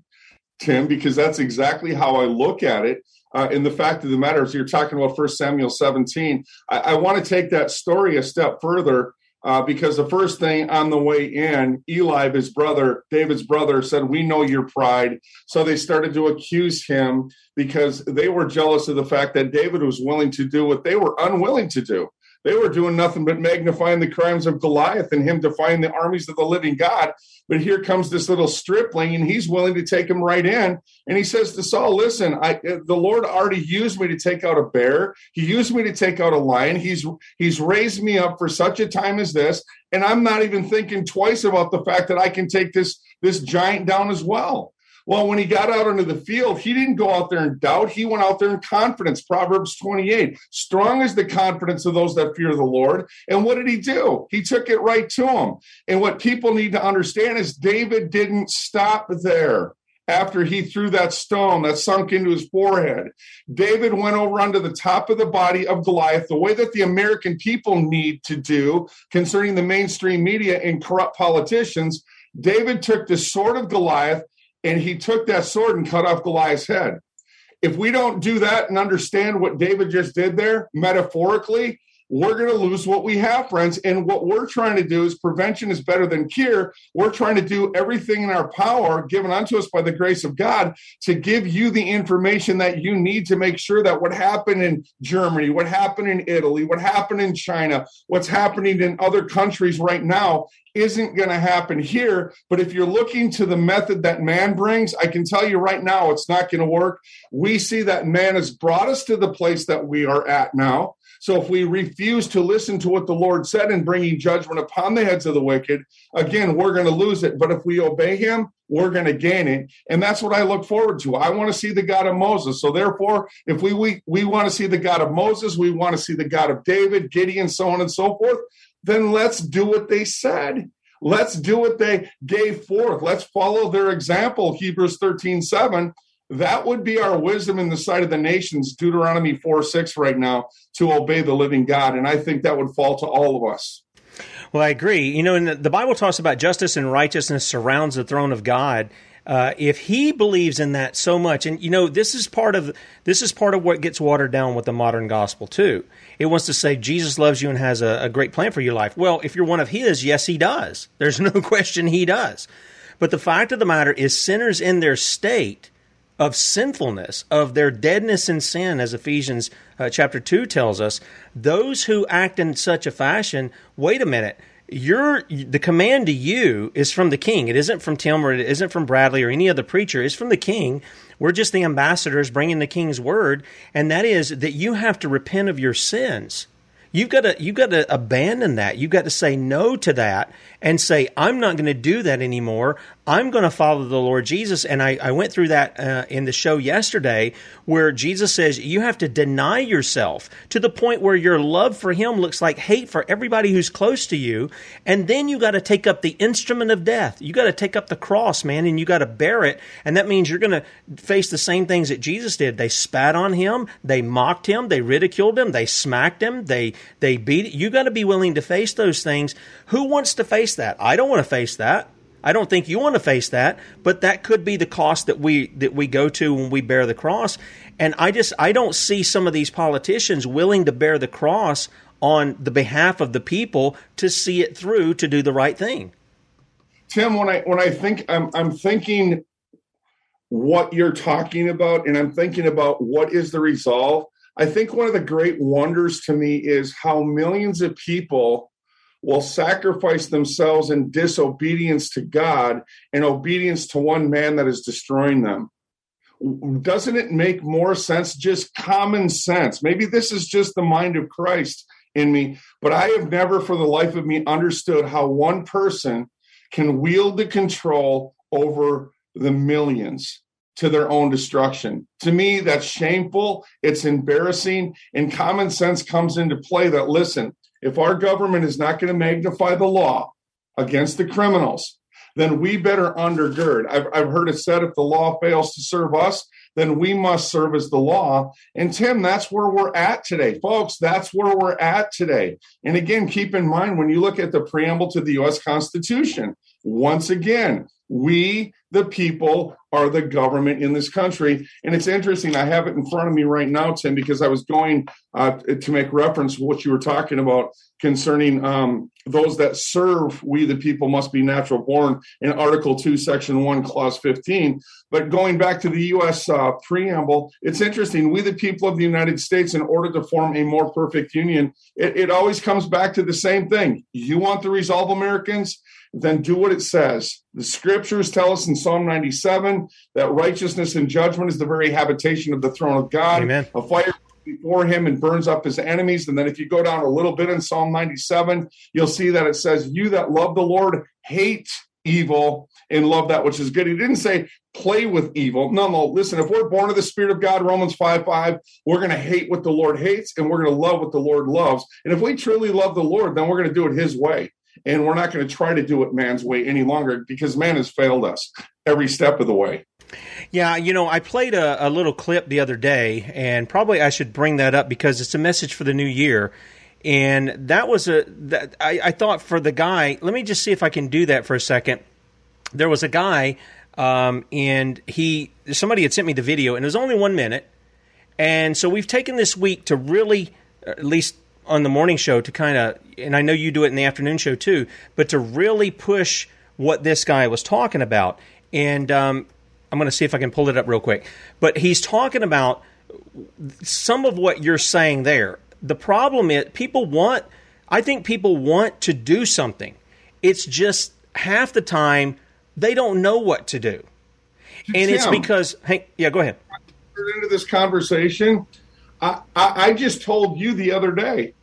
B: Tim, because that's exactly how I look at it. Uh, and the fact of the matter is, you're talking about First Samuel 17. I, I want to take that story a step further uh, because the first thing on the way in, Eli, his brother, David's brother, said, We know your pride. So they started to accuse him because they were jealous of the fact that David was willing to do what they were unwilling to do. They were doing nothing but magnifying the crimes of Goliath and him defying the armies of the living God. But here comes this little stripling, and he's willing to take him right in. And he says to Saul, "Listen, I, uh, the Lord already used me to take out a bear. He used me to take out a lion. He's he's raised me up for such a time as this, and I'm not even thinking twice about the fact that I can take this this giant down as well." Well, when he got out into the field, he didn't go out there in doubt. He went out there in confidence. Proverbs 28 strong is the confidence of those that fear the Lord. And what did he do? He took it right to him. And what people need to understand is David didn't stop there after he threw that stone that sunk into his forehead. David went over onto the top of the body of Goliath, the way that the American people need to do concerning the mainstream media and corrupt politicians. David took the sword of Goliath and he took that sword and cut off Goliath's head. If we don't do that and understand what David just did there, metaphorically, we're going to lose what we have, friends. And what we're trying to do is prevention is better than cure. We're trying to do everything in our power given unto us by the grace of God to give you the information that you need to make sure that what happened in Germany, what happened in Italy, what happened in China, what's happening in other countries right now isn't going to happen here. But if you're looking to the method that man brings, I can tell you right now, it's not going to work. We see that man has brought us to the place that we are at now. So if we refuse to listen to what the Lord said in bringing judgment upon the heads of the wicked, again, we're going to lose it. But if we obey him, we're going to gain it. And that's what I look forward to. I want to see the God of Moses. So therefore, if we, we, we want to see the God of Moses, we want to see the God of David, Gideon, so on and so forth, then let's do what they said. Let's do what they gave forth. Let's follow their example, Hebrews 13 7 that would be our wisdom in the sight of the nations, Deuteronomy 4 6 right now, to obey the living God. And I think that would fall to all of us.
A: Well, I agree. You know, and the Bible talks about justice and righteousness surrounds the throne of God. Uh, if he believes in that so much, and you know, this is part of this is part of what gets watered down with the modern gospel too. It wants to say Jesus loves you and has a, a great plan for your life. Well, if you're one of His, yes, He does. There's no question He does. But the fact of the matter is, sinners in their state of sinfulness, of their deadness in sin, as Ephesians uh, chapter 2 tells us, those who act in such a fashion, wait a minute, your the command to you is from the king. It isn't from Tim or it isn't from Bradlee or any other preacher. It's from the king. We're just the ambassadors bringing the king's word, and that is that you have to repent of your sins. You've got to you've got to abandon that. You've got to say no to that and say, I'm not going to do that anymore. I'm going to follow the Lord Jesus. And I, I went through that uh, in the show yesterday where Jesus says you have to deny yourself to the point where your love for Him looks like hate for everybody who's close to you. And then you got to take up the instrument of death. You got to take up the cross, man, and you got to bear it. And that means you're going to face the same things that Jesus did. They spat on Him, they mocked Him, they ridiculed Him, they smacked Him, they, they beat You got to be willing to face those things. Who wants to face face that. I don't want to face that. I don't think you want to face that, but that could be the cost that we that we go to when we bear the cross. And I just I don't see some of these politicians willing to bear the cross on the behalf of the people to see it through to do the right thing.
B: Tim, when I when I think I'm I'm thinking what you're talking about and I'm thinking about what is the resolve. I think one of the great wonders to me is how millions of people will sacrifice themselves in disobedience to God and obedience to one man that is destroying them. Doesn't it make more sense? Just common sense. Maybe this is just the mind of Christ in me, but I have never for the life of me understood how one person can wield the control over the millions to their own destruction. To me, that's shameful. It's embarrassing. And common sense comes into play that, listen, if our government is not going to magnify the law against the criminals, then we better undergird. I've, I've heard it said if the law fails to serve us, then we must serve as the law. And Tim, that's where we're at today. Folks, that's where we're at today. And again, keep in mind when you look at the preamble to the US Constitution, once again, we the people are the government in this country. And it's interesting. I have it in front of me right now, Tim, because I was going uh, to make reference to what you were talking about concerning um, those that serve we the people must be natural born in Article 2, Section 1, Clause 15. But going back to the U.S. Uh, preamble, it's interesting. We the people of the United States, in order to form a more perfect union, it, it always comes back to the same thing. You want the resolve, Americans? Then do what it says. The scriptures tell us in Psalm 97 that righteousness and judgment is the very habitation of the throne of God.
A: Amen.
B: A fire before him and burns up his enemies. And then if you go down a little bit in Psalm 97, you'll see that it says, You that love the Lord hate evil and love that which is good. He didn't say play with evil. No, no. Listen, if we're born of the Spirit of God, Romans 5 5, we're going to hate what the Lord hates and we're going to love what the Lord loves. And if we truly love the Lord, then we're going to do it his way and we're not going to try to do it man's way any longer because man has failed us every step of the way.
A: Yeah, you know, I played a, a, little clip the other day, and probably I should bring that up because it's a message for the new year. And that was a that I, I thought for the guy. Let me just see if I can do that for a second. There was a guy, um, and he somebody had sent me the video, and it was only one minute. And so we've taken this week to really, at least on the morning show to kind of, and I know you do it in the afternoon show too, but to really push what this guy was talking about. And um, I'm going to see if I can pull it up real quick. But he's talking about some of what you're saying there. The problem is people want, I think people want to do something. It's just half the time they don't know what to do. And it's because, hey, yeah, go ahead.
B: Into this conversation, I, I, I just told you the other day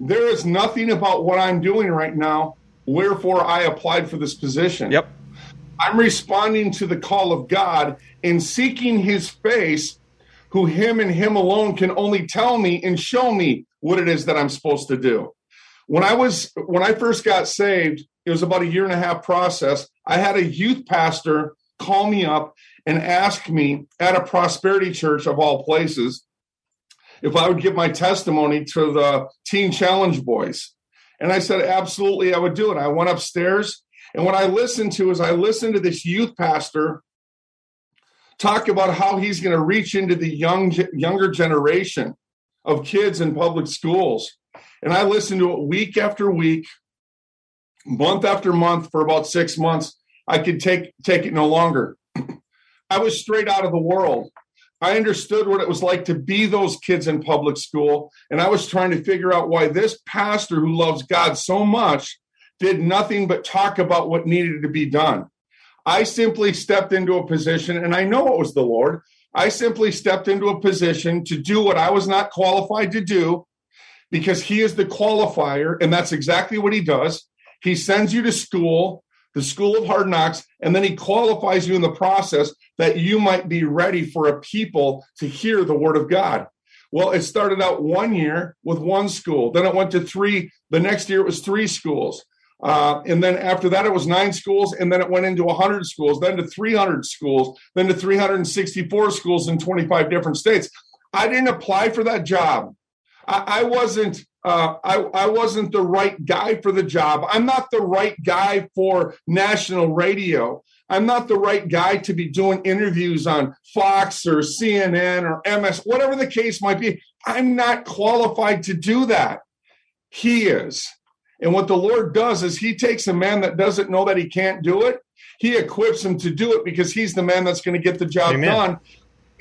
B: there is nothing about what I'm doing right now, wherefore I applied for this position.
A: Yep.
B: I'm responding to the call of God and seeking his face, who him and him alone can only tell me and show me what it is that I'm supposed to do. When I was when I first got saved, it was about a year and a half process. I had a youth pastor call me up and ask me at a prosperity church of all places if I would give my testimony to the Teen Challenge boys. And I said, absolutely, I would do it. I went upstairs. And what I listened to is I listened to this youth pastor talk about how he's going to reach into the young younger generation of kids in public schools. And I listened to it week after week, month after month for about six months. I could take take it no longer. I was straight out of the world. I understood what it was like to be those kids in public school. And I was trying to figure out why this pastor who loves God so much did nothing but talk about what needed to be done. I simply stepped into a position, and I know it was the Lord. I simply stepped into a position to do what I was not qualified to do because He is the qualifier, and that's exactly what He does. He sends you to school the school of hard knocks, and then he qualifies you in the process that you might be ready for a people to hear the word of God. Well, it started out one year with one school, then it went to three. The next year it was three schools. Uh, and then after that, it was nine schools, and then it went into 100 schools, then to 300 schools, then to 364 schools in 25 different states. I didn't apply for that job. I, I wasn't uh, I, I wasn't the right guy for the job. I'm not the right guy for national radio. I'm not the right guy to be doing interviews on Fox or CNN or MS, whatever the case might be. I'm not qualified to do that. He is. And what the Lord does is He takes a man that doesn't know that he can't do it, He equips him to do it because He's the man that's going to get the job Amen. done.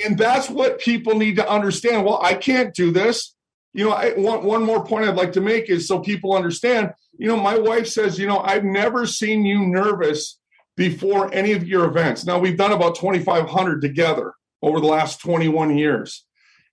B: And that's what people need to understand. Well, I can't do this. You know, I, one, one more point I'd like to make is so people understand. You know, my wife says, you know, I've never seen you nervous before any of your events. Now, we've done about 2,500 together over the last 21 years.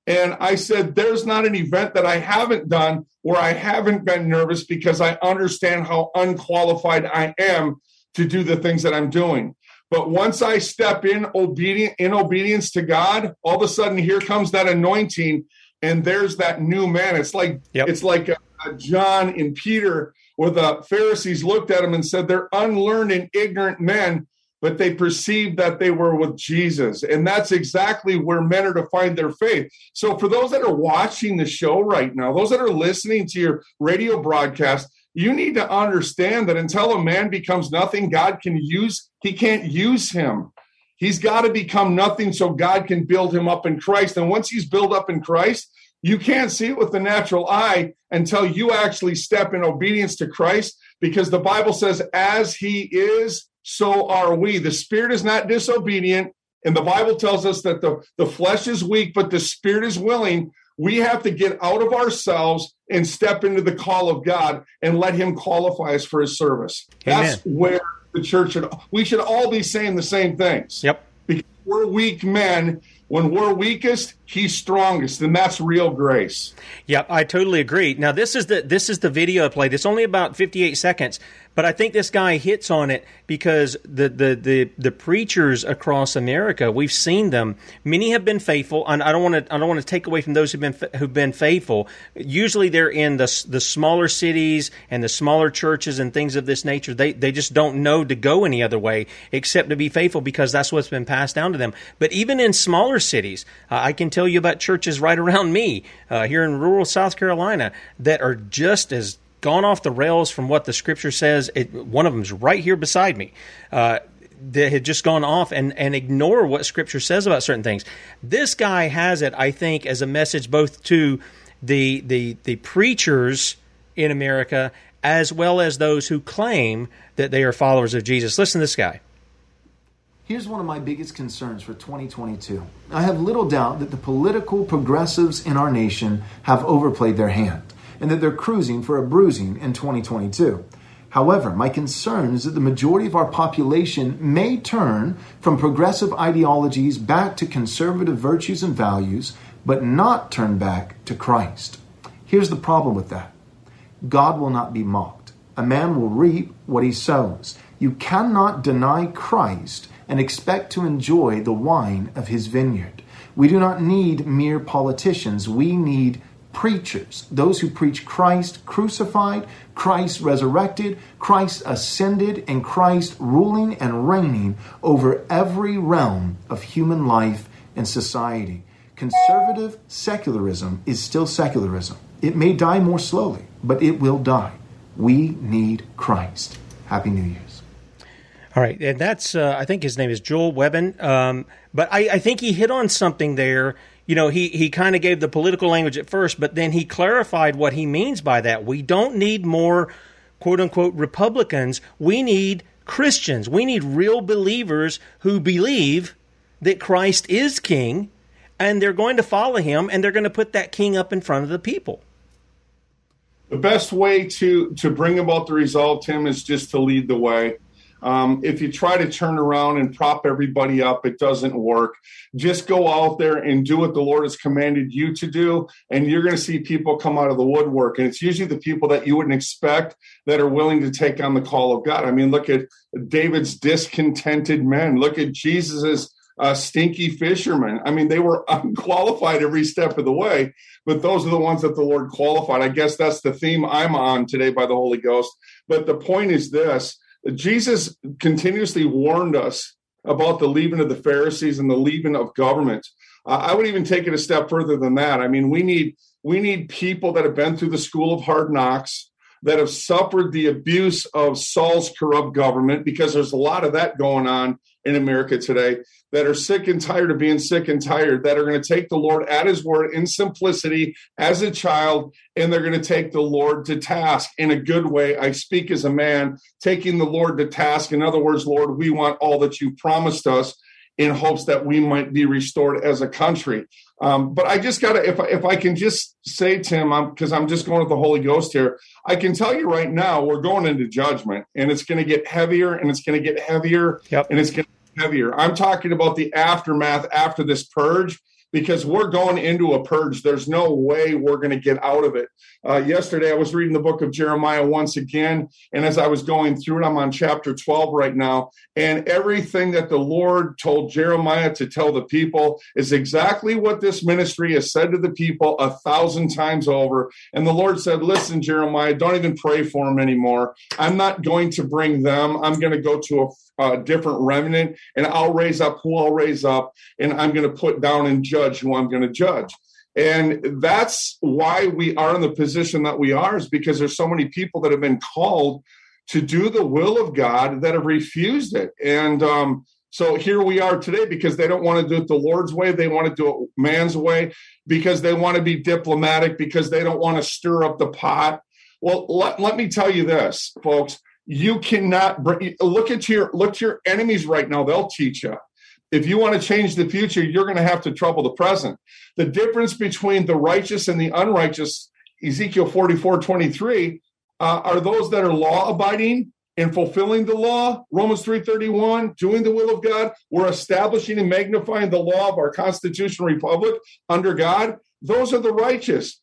B: And I said, there's not an event that I haven't done where I haven't been nervous because I understand how unqualified I am to do the things that I'm doing. But once I step in obedient in obedience to God, all of a sudden here comes that anointing and there's that new man. It's like yep. it's like a, a John and Peter, where the Pharisees looked at him and said, "They're unlearned and ignorant men." But they perceived that they were with Jesus. And that's exactly where men are to find their faith. So, for those that are watching the show right now, those that are listening to your radio broadcast, you need to understand that until a man becomes nothing, God can use, he can't use him. He's got to become nothing so God can build him up in Christ. And once he's built up in Christ, you can't see it with the natural eye until you actually step in obedience to Christ because the Bible says, as he is, so are we. The spirit is not disobedient. And the Bible tells us that the, the flesh is weak, but the spirit is willing. We have to get out of ourselves and step into the call of God and let him qualify us for his service.
A: Amen.
B: That's where the church should, we should all be saying the same things.
A: Yep.
B: Because we're weak men when we're weakest, he's strongest, and that's real grace.
A: Yep, I totally agree. Now this is the this is the video I played. It's only about 58 seconds, but I think this guy hits on it because the the the, the preachers across America, we've seen them. Many have been faithful, and I don't want to I don't want to take away from those who've been who've been faithful. Usually they're in the the smaller cities and the smaller churches and things of this nature. They they just don't know to go any other way except to be faithful because that's what's been passed down to them. But even in smaller cities. Uh, I can tell you about churches right around me uh, here in rural South Carolina that are just as gone off the rails from what the scripture says. It, one of them's right here beside me. Uh, that had just gone off and, and ignore what scripture says about certain things. This guy has it, I think, as a message both to the the the preachers in America as well as those who claim that they are followers of Jesus. Listen to this guy.
G: Here's one of my biggest concerns for 2022. I have little doubt that the political progressives in our nation have overplayed their hand and that they're cruising for a bruising in 2022. However, my concern is that the majority of our population may turn from progressive ideologies back to conservative virtues and values, but not turn back to Christ. Here's the problem with that God will not be mocked. A man will reap what he sows. You cannot deny Christ and expect to enjoy the wine of his vineyard. We do not need mere politicians. We need preachers, those who preach Christ crucified, Christ resurrected, Christ ascended, and Christ ruling and reigning over every realm of human life and society. Conservative secularism is still secularism. It may die more slowly, but it will die. We need Christ. Happy New Year's.
A: All right, and that's uh, I think his name is Joel Webbon. Um, but I, I, think he hit on something there. You know, he he kind of gave the political language at first, but then he clarified what he means by that. We don't need more quote unquote Republicans. We need Christians. We need real believers who believe that Christ is King, and they're going to follow him, and they're going to put that King up in front of the people.
B: The best way to to bring about the result, Tim, is just to lead the way. Um, if you try to turn around and prop everybody up, it doesn't work. Just go out there and do what the Lord has commanded you to do, and you're going to see people come out of the woodwork. And it's usually the people that you wouldn't expect that are willing to take on the call of God. I mean, look at David's discontented men. Look at Jesus's uh, stinky fishermen. I mean, they were unqualified every step of the way, but those are the ones that the Lord qualified. I guess that's the theme I'm on today by the Holy Ghost. But the point is this Jesus continuously warned us about the leaving of the Pharisees and the leaving of government. Uh, I would even take it a step further than that. I mean, we need we need people that have been through the school of hard knocks, that have suffered the abuse of Saul's corrupt government, because there's a lot of that going on in America today that are sick and tired of being sick and tired, that are going to take the Lord at his word in simplicity as a child, and they're going to take the Lord to task in a good way. I speak as a man, taking the Lord to task. In other words, Lord, we want all that you promised us in hopes that we might be restored as a country. Um, but I just got to, if I, if I can just say, Tim, because I'm, I'm just going with the Holy Ghost here, I can tell you right now, we're going into judgment and it's going to get heavier and it's going to get heavier
A: yep.
B: and it's going to get heavier. I'm talking about the aftermath after this purge because we're going into a purge. There's no way we're going to get out of it. Uh, yesterday, I was reading the book of Jeremiah once again. And as I was going through it, I'm on chapter 12 right now. And everything that the Lord told Jeremiah to tell the people is exactly what this ministry has said to the people a thousand times over. And the Lord said, Listen, Jeremiah, don't even pray for them anymore. I'm not going to bring them. I'm going to go to a uh, different remnant, and I'll raise up who I'll raise up, and I'm going to put down and judge who I'm going to judge. And that's why we are in the position that we are, is because there's so many people that have been called to do the will of God that have refused it. And um, So here we are today because they don't want to do it the Lord's way. They want to do it man's way because they want to be diplomatic, because they don't want to stir up the pot. Well, let, let me tell you this, folks. You cannot bring, look at your look to your enemies right now. They'll teach you. If you want to change the future, you're going to have to trouble the present. The difference between the righteous and the unrighteous, Ezekiel 44, 23, uh, are those that are law abiding and fulfilling the law romans 3.31 doing the will of god we're establishing and magnifying the law of our constitutional republic under god those are the righteous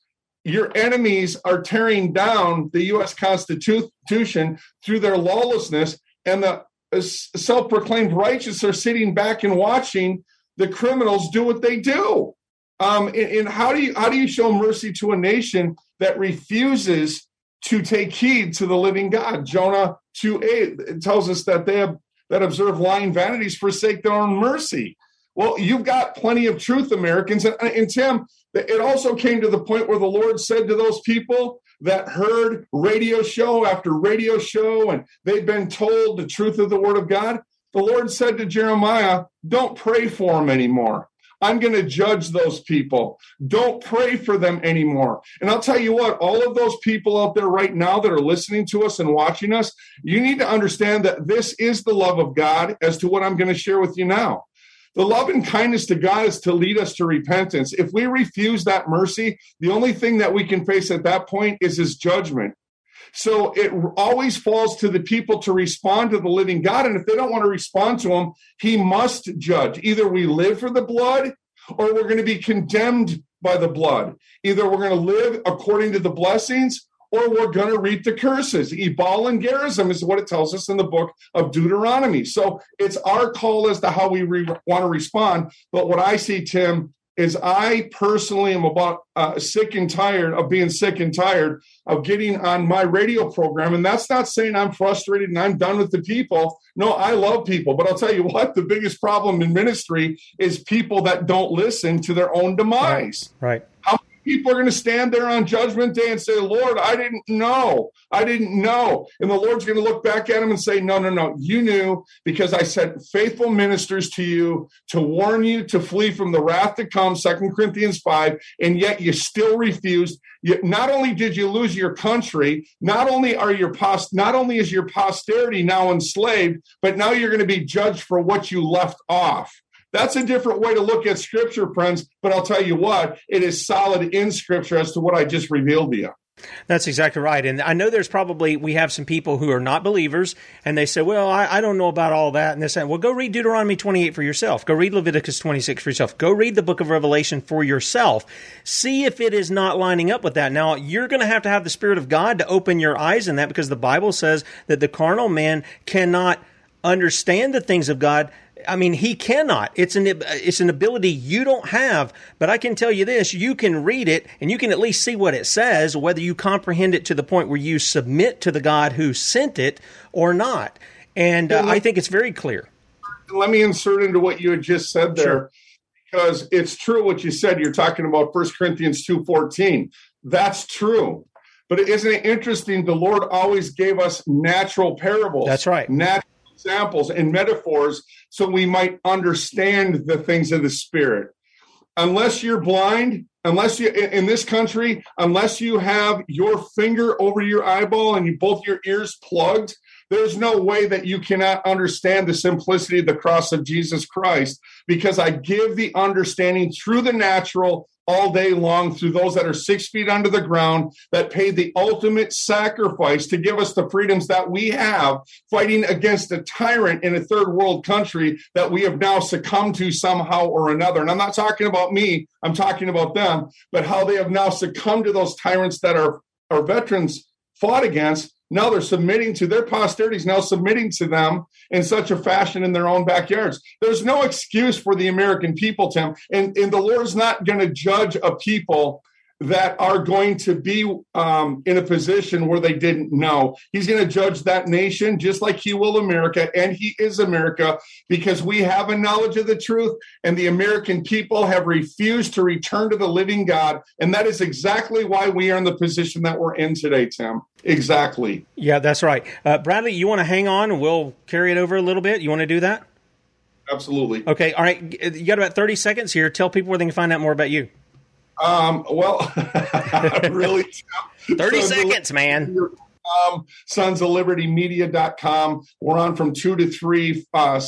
B: your enemies are tearing down the us constitution through their lawlessness and the uh, self-proclaimed righteous are sitting back and watching the criminals do what they do um, and, and how do you how do you show mercy to a nation that refuses to take heed to the living God. Jonah 2 8 tells us that they have that observe lying vanities forsake their own mercy. Well, you've got plenty of truth, Americans. And, and Tim, it also came to the point where the Lord said to those people that heard radio show after radio show and they've been told the truth of the word of God, the Lord said to Jeremiah, Don't pray for them anymore. I'm going to judge those people. Don't pray for them anymore. And I'll tell you what, all of those people out there right now that are listening to us and watching us, you need to understand that this is the love of God as to what I'm going to share with you now. The love and kindness to God is to lead us to repentance. If we refuse that mercy, the only thing that we can face at that point is his judgment. So it always falls to the people to respond to the living God. And if they don't want to respond to him, he must judge. Either we live for the blood or we're going to be condemned by the blood. Either we're going to live according to the blessings or we're going to reap the curses. Ebal and Gerizim is what it tells us in the book of Deuteronomy. So it's our call as to how we re- want to respond. But what I see, Tim, is I personally am about uh, sick and tired of being sick and tired of getting on my radio program. And that's not saying I'm frustrated and I'm done with the people. No, I love people. But I'll tell you what, the biggest problem in ministry is people that don't listen to their own demise.
A: Right.
B: How people are going to stand there on judgment day and say, Lord, I didn't know. I didn't know. And the Lord's going to look back at him and say, No, no, no. You knew because I sent faithful ministers to you to warn you to flee from the wrath to come, Second Corinthians 5, and yet you still refused. You, not only did you lose your country, not only are your post, not only is your posterity now enslaved, but now you're going to be judged for what you left off. That's a different way to look at scripture, friends. But I'll tell you what, it is solid in scripture as to what I just revealed to you.
A: That's exactly right. And I know there's probably, we have some people who are not believers and they say, well, I, I don't know about all that and this and well, go read Deuteronomy 28 for yourself. Go read Leviticus 26 for yourself. Go read the book of Revelation for yourself. See if it is not lining up with that. Now, you're going to have to have the Spirit of God to open your eyes in that because the Bible says that the carnal man cannot understand the things of God I mean, he cannot. It's an it's an ability you don't have. But I can tell you this: you can read it, and you can at least see what it says, whether you comprehend it to the point where you submit to the God who sent it or not. And uh, I think it's very clear.
B: Let me insert into what you had just said there, sure. because it's true what you said. You're talking about First Corinthians two fourteen. That's true. But isn't it interesting? The Lord always gave us natural parables.
A: That's right.
B: Natural examples and metaphors so we might understand the things of the spirit. Unless you're blind unless you in this country unless you have your finger over your eyeball and you both your ears plugged there's no way that you cannot understand the simplicity of the cross of Jesus Christ because I give the understanding through the natural all day long through those that are six feet under the ground that paid the ultimate sacrifice to give us the freedoms that we have fighting against a tyrant in a third world country that we have now succumbed to somehow or another. And I'm not talking about me, I'm talking about them, but how they have now succumbed to those tyrants that our, our veterans fought against now they're submitting to their posterities, now submitting to them in such a fashion in their own backyards. There's no excuse for the American people, Tim. And, and the Lord's not going to judge a people that are going to be um, in a position where they didn't know. He's going to judge that nation just like he will America, and he is America because we have a knowledge of the truth, and the American people have refused to return to the living God. And that is exactly why we are in the position that we're in today, Tim. Exactly.
A: Yeah, that's right. Uh, Bradlee, you want to hang on we'll carry it over a little bit? You want to do that?
B: Absolutely.
A: Okay. All right. You got about 30 seconds here. Tell people where they can find out more about you.
B: Um, well, really,
A: 30 seconds, man.
B: Um, sons of liberty media.com. We're on from two to three, uh,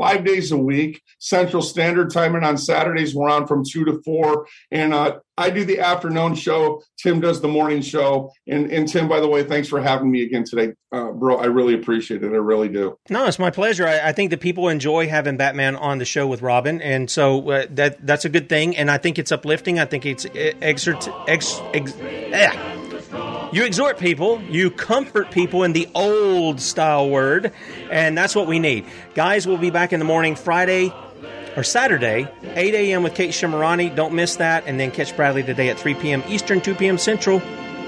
B: five days a week, Central Standard Time. And on Saturdays, we're on from two to four. And uh, I do the afternoon show. Tim does the morning show. And, and Tim, by the way, thanks for having me again today, uh, bro. I really appreciate it. I really do.
A: No, it's my pleasure. I, I think that people enjoy having Batman on the show with Robin. And so uh, that that's a good thing. And I think it's uplifting. I think it's exert, ex, ex, eh you exhort people, you comfort people in the old style word, and that's what we need. Guys, we'll be back in the morning Friday or Saturday, 8 a.m. with Kate Shemirani. Don't miss that. And then catch Bradlee today at 3 p.m. Eastern, 2 p.m. Central.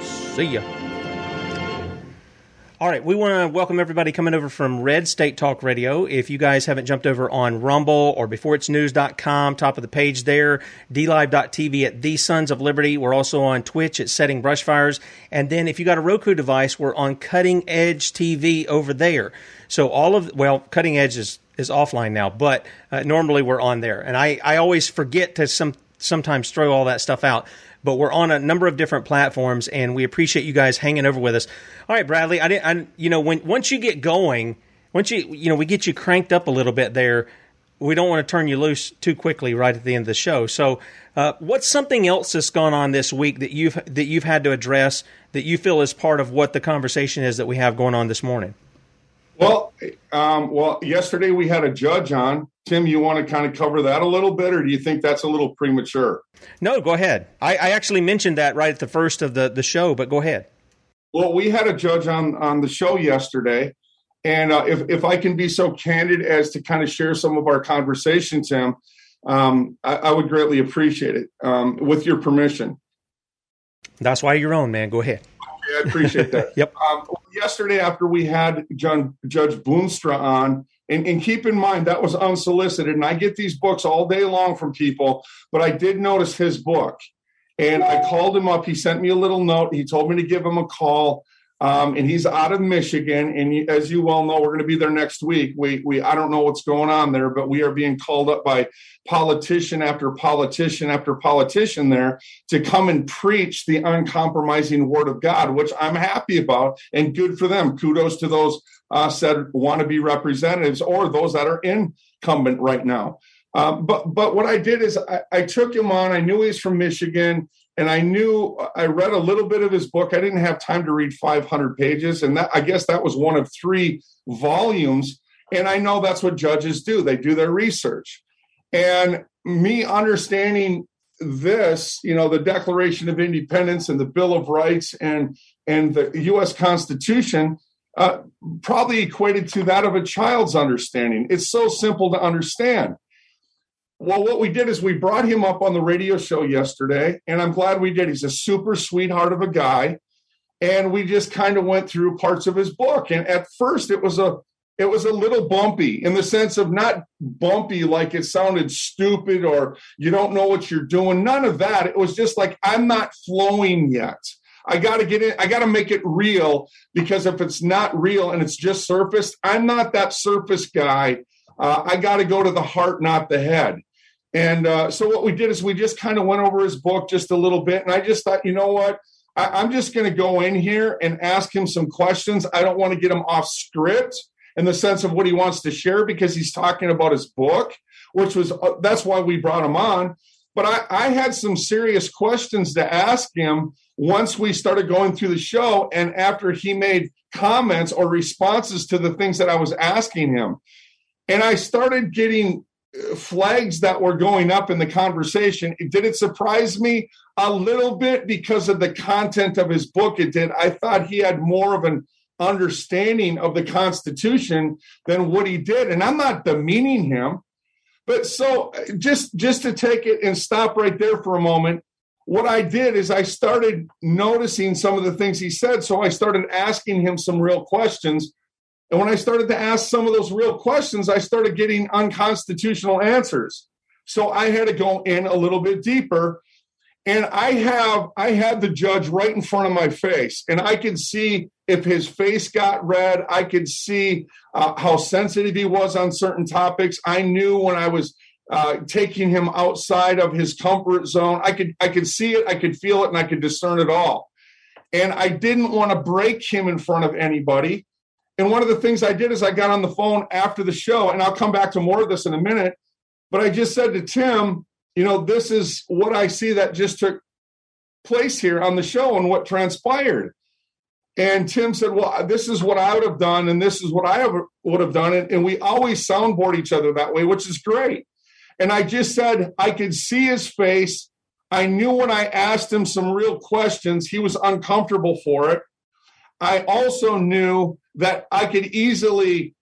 A: See ya. All right, we want to welcome everybody coming over from Red State Talk Radio. If you guys haven't jumped over on Rumble or beforeitsnews.com, top of the page there, dlive.tv at The Sons of Liberty. We're also on Twitch at Setting Brushfires. And then if you got a Roku device, we're on Cutting Edge TV over there. So all of, well, Cutting Edge is, is offline now, but uh, normally we're on there. And I, I always forget to some, sometimes throw all that stuff out but we're on a number of different platforms, and we appreciate you guys hanging over with us. All right, Bradlee, I didn't, I, you know, when once you get going, once you, you know, we get you cranked up a little bit there. We don't want to turn you loose too quickly right at the end of the show. So, uh, what's something else that's gone on this week that you've that you've had to address that you feel is part of what the conversation is that we have going on this morning?
B: Well, um, well, yesterday we had a judge on Tim, you want to kind of cover that a little bit, or do you think that's a little premature?
A: No, go ahead. I, I actually mentioned that right at the first of the, the show, but go ahead.
B: Well, we had a judge on on the show yesterday, and uh, if if I can be so candid as to kind of share some of our conversation, Tim, um, I, I, would greatly appreciate it. Um, with your permission.
A: That's why you're on, man. Go ahead.
B: Okay, I appreciate that.
A: yep.
B: Um, yesterday, after we had John, Judge Boonstra on, and, and, keep in mind that was unsolicited. And I get these books all day long from people, but I did notice his book. And I called him up. He sent me a little note. He told me to give him a call. Um, and he's out of Michigan. And as you well know, we're going to be there next week. We, we, I don't know what's going on there, but we are being called up by politician after politician after politician there to come and preach the uncompromising word of God, which I'm happy about and good for them. Kudos to those uh, said want to be representatives or those that are incumbent right now. Uh, but but what I did is I, I, took him on. I knew he's from Michigan, and I knew I read a little bit of his book. I didn't have time to read 500 pages, and that I guess that was one of three volumes. And I know that's what judges do; they do their research. And me understanding this, you know, the Declaration of Independence and the Bill of Rights and and the U.S. Constitution uh, probably equated to that of a child's understanding. It's so simple to understand. Well, what we did is we brought him up on the radio show yesterday, and I'm glad we did. He's a super sweetheart of a guy, and we just kind of went through parts of his book. And at first, it was a it was a little bumpy in the sense of not bumpy like it sounded stupid or you don't know what you're doing. None of that. It was just like I'm not flowing yet. I got to get in. I got to make it real because if it's not real and it's just surface, I'm not that surface guy. Uh, I got to go to the heart, not the head. And uh, so what we did is we just kind of went over his book just a little bit, and I just thought, you know what? I, I'm just going to go in here and ask him some questions. I don't want to get him off script in the sense of what he wants to share because he's talking about his book, which was uh, that's why we brought him on. But I, I had some serious questions to ask him once we started going through the show and after he made comments or responses to the things that I was asking him. And I started getting flags that were going up in the conversation. Did it surprise me a little bit because of the content of his book? It did. I thought he had more of an understanding of the Constitution than what he did. And I'm not demeaning him. But so just just to take it and stop right there for a moment, what I did is I started noticing some of the things he said. So I started asking him some real questions. And when I started to ask some of those real questions, I started getting unconstitutional answers. So I had to go in a little bit deeper. And I have I had the judge right in front of my face, and I could see if his face got red. I could see uh, how sensitive he was on certain topics. I knew when I was uh, taking him outside of his comfort zone. I could I could see it, I could feel it, and I could discern it all. And I didn't want to break him in front of anybody. And one of the things I did is I got on the phone after the show, and I'll come back to more of this in a minute. But I just said to Tim, you know, this is what I see that just took place here on the show and what transpired. And Tim said, Well, this is what I would have done, and this is what I would have done. And, we always soundboard each other that way, which is great. And I just said, I could see his face. I knew when I asked him some real questions, he was uncomfortable for it. I also knew that I could easily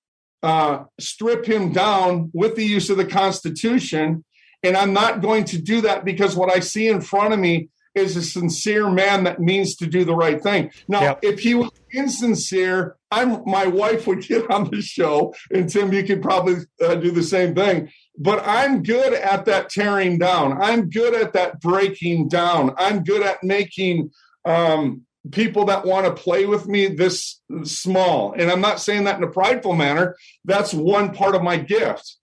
B: uh, strip him down with the use of the Constitution and I'm not going to do that because what I see in front of me is a sincere man that means to do the right thing. Now, yep. if he was insincere, I'm my wife would get on the show, and Tim, you could probably uh, do the same thing. But I'm good at that tearing down. I'm good at that breaking down. I'm good at making um, people that want to play with me this small. And I'm not saying that in a prideful manner. That's one part of my gift.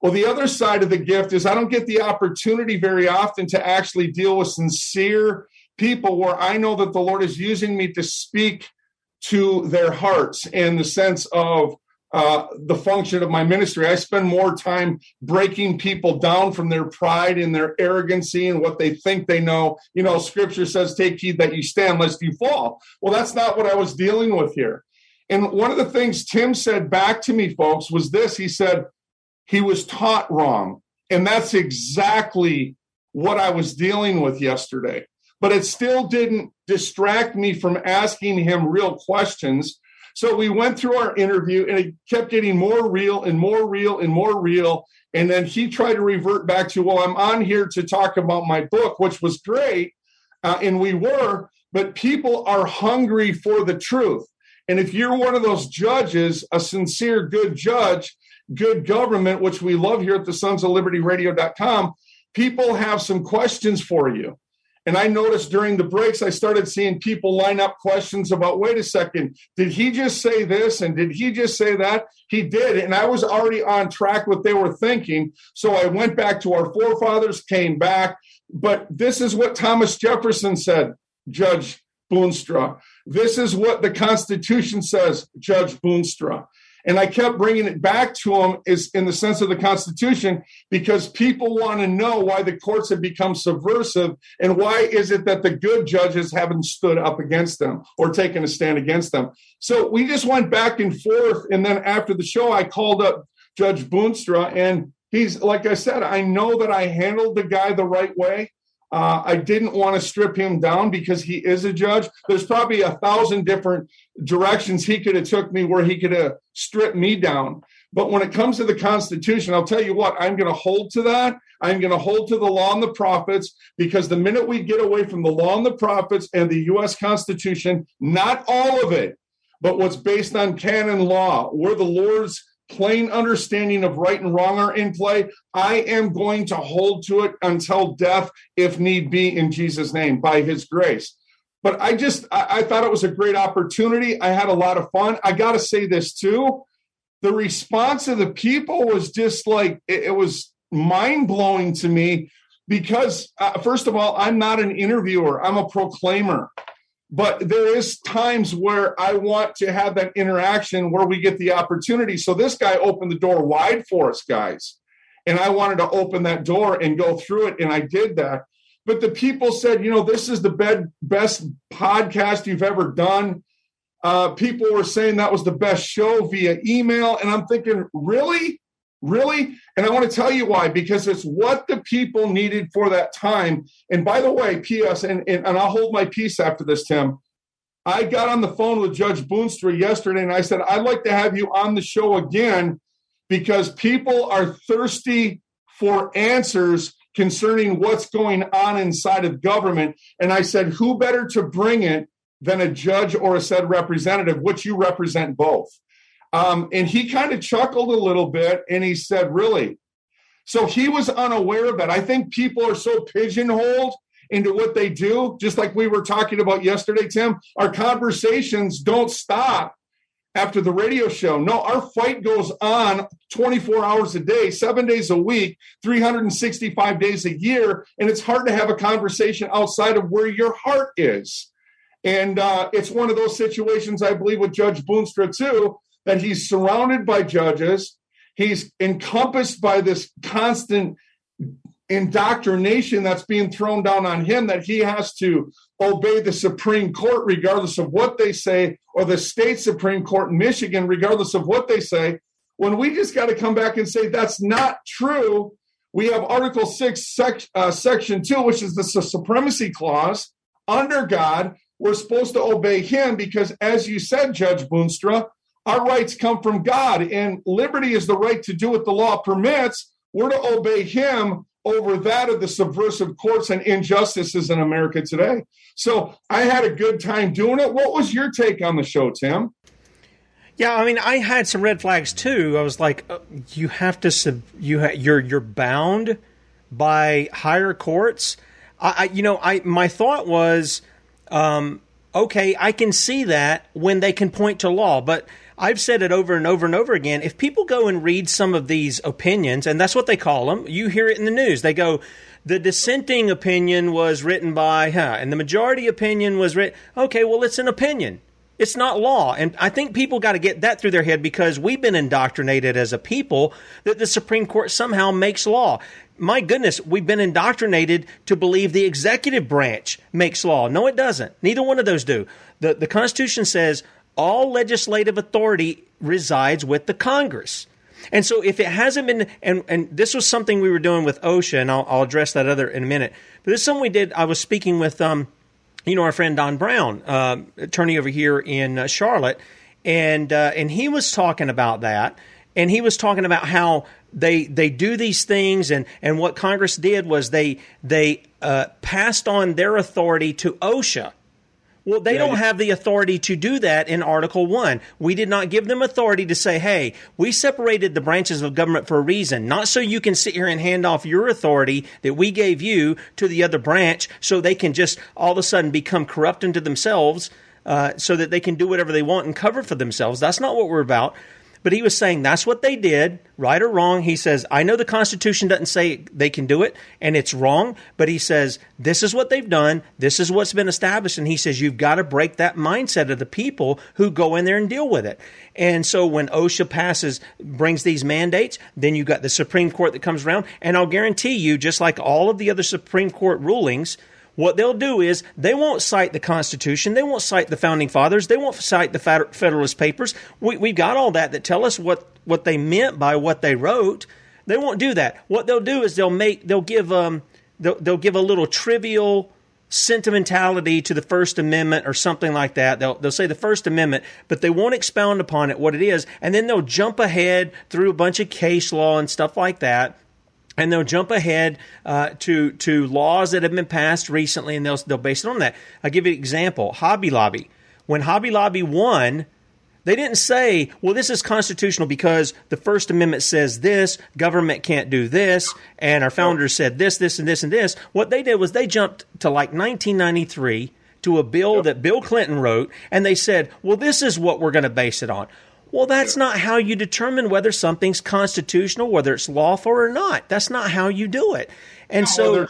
B: Well, the other side of the gift is I don't get the opportunity very often to actually deal with sincere people where I know that the Lord is using me to speak to their hearts in the sense of uh, the function of my ministry. I spend more time breaking people down from their pride and their arrogancy and what they think they know. You know, scripture says, Take heed that you stand lest you fall. Well, that's not what I was dealing with here. And one of the things Tim said back to me, folks, was this he said, he was taught wrong. And that's exactly what I was dealing with yesterday. But it still didn't distract me from asking him real questions. So we went through our interview and it kept getting more real and more real and more real. And then he tried to revert back to, well, I'm on here to talk about my book, which was great. Uh, and we were, but people are hungry for the truth. And if you're one of those judges, a sincere, good judge, good government, which we love here at the Sons of Liberty Radio.com, people have some questions for you. And I noticed during the breaks, I started seeing people line up questions about wait a second, did he just say this? And did he just say that? He did. And I was already on track what they were thinking. So I went back to our forefathers, came back. But this is what Thomas Jefferson said, Judge Boonstra. This is what the Constitution says, Judge Boonstra. And I kept bringing it back to them is in the sense of the Constitution because people want to know why the courts have become subversive and why is it that the good judges haven't stood up against them or taken a stand against them. So we just went back and forth. And then after the show, I called up Judge Boonstra and he's like I said, I know that I handled the guy the right way. Uh, I didn't want to strip him down because he is a judge. There's probably a thousand different directions he could have took me where he could have stripped me down. But when it comes to the Constitution, I'll tell you what, I'm going to hold to that. I'm going to hold to the law and the prophets because the minute we get away from the law and the prophets and the U.S. Constitution, not all of it, but what's based on canon law, where the Lord's plain understanding of right and wrong are in play, I am going to hold to it until death, if need be, in Jesus' name, by his grace. But I just, I, I thought it was a great opportunity. I had a lot of fun. I got to say this too. The response of the people was just like, it, it was mind blowing to me because, uh, first of all, I'm not an interviewer, I'm a proclaimer but there is times where I want to have that interaction where we get the opportunity. So this guy opened the door wide for us, guys. And I wanted to open that door and go through it. And I did that. But the people said, you know, this is the best podcast you've ever done. Uh, people were saying that was the best show via email. And I'm thinking, really? Really? And I want to tell you why, because it's what the people needed for that time. And by the way, P.S., and, and, and I'll hold my peace after this, Tim. I got on the phone with Judge Boonstra yesterday and I said, I'd like to have you on the show again because people are thirsty for answers concerning what's going on inside of government. And I said, who better to bring it than a judge or a said representative, which you represent both? Um, and he kind of chuckled a little bit and he said, Really? So he was unaware of that. I think people are so pigeonholed into what they do, just like we were talking about yesterday, Tim, our conversations don't stop after the radio show. No, our fight goes on 24 hours a day, seven days a week, 365 days a year. And it's hard to have a conversation outside of where your heart is. And uh, it's one of those situations, I believe, with Judge Boonstra, too, that he's surrounded by judges. He's encompassed by this constant indoctrination that's being thrown down on him that he has to obey the Supreme Court regardless of what they say, or the state Supreme Court in Michigan regardless of what they say. When we just got to come back and say that's not true, we have Article 6, sec, uh, Section 2, which is the supremacy clause under God. We're supposed to obey him because, as you said, Judge Boonstra, our rights come from God, and liberty is the right to do what the law permits. We're to obey him over that of the subversive courts and injustices in America today. So I had a good time doing it. What was your take on the show, Tim?
A: Yeah, I mean, I had some red flags too. I was like, uh, you have to sub, you ha- you're you're bound by higher courts. I, I you know, I my thought was, um, okay, I can see that when they can point to law, but I've said it over and over and over again. If people go and read some of these opinions, and that's what they call them, you hear it in the news. They go, the dissenting opinion was written by, huh, and the majority opinion was written. Okay, well, it's an opinion. It's not law. And I think people got to get that through their head because we've been indoctrinated as a people that the Supreme Court somehow makes law. My goodness, we've been indoctrinated to believe the executive branch makes law. No, it doesn't. Neither one of those do. The, the Constitution says all legislative authority resides with the Congress. And so if it hasn't been, and, and this was something we were doing with OSHA, and I'll, I'll address that other in a minute, but this is something we did. I was speaking with, um, you know, our friend Don Brown, uh, attorney over here in uh, Charlotte, and uh, and he was talking about that, and he was talking about how they they do these things, and and what Congress did was they they uh, passed on their authority to OSHA well, they yeah, don't have the authority to do that in Article 1. We did not give them authority to say, hey, we separated the branches of government for a reason, not so you can sit here and hand off your authority that we gave you to the other branch so they can just all of a sudden become corrupt unto themselves uh, so that they can do whatever they want and cover for themselves. That's not what we're about. But he was saying that's what they did, right or wrong. He says, I know the Constitution doesn't say they can do it, and it's wrong, but he says, this is what they've done, this is what's been established. And he says, you've got to break that mindset of the people who go in there and deal with it. And so when OSHA passes, brings these mandates, then you've got the Supreme Court that comes around. And I'll guarantee you, just like all of the other Supreme Court rulings, what they'll do is they won't cite the Constitution, they won't cite the founding fathers, they won't cite the Federalist Papers. We, we've got all that that tell us what what they meant by what they wrote. They won't do that. What they'll do is they'll make they'll give um they'll, they'll give a little trivial sentimentality to the First Amendment or something like that. They'll, they'll say the First Amendment, but they won't expound upon it, what it is, and then they'll jump ahead through a bunch of case law and stuff like that and they'll jump ahead uh, to to laws that have been passed recently, and they'll they'll base it on that. I'll give you an example: Hobby Lobby. When Hobby Lobby won, they didn't say, "Well, this is constitutional because the First Amendment says this, government can't do this, and our founders said this, this, and this, and this." What they did was they jumped to like 1993 to a bill that Bill Clinton wrote, and they said, "Well, this is what we're going to base it on." Well, that's not how you determine whether something's constitutional, whether it's lawful or not. That's not how you do it. And no, so,
B: well,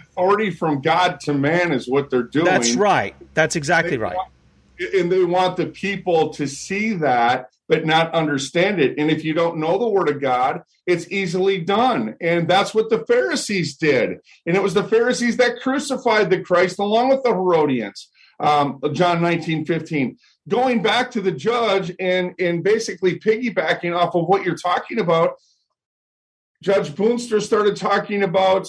B: authority from God to man is what they're doing.
A: That's right. That's exactly they right.
B: Want, and they want the people to see that, but not understand it. And if you don't know the Word of God, it's easily done. And that's what the Pharisees did. And it was the Pharisees that crucified the Christ along with the Herodians. Um, John 19, 15 going back to the judge and and basically piggybacking off of what you're talking about judge boonstra started talking about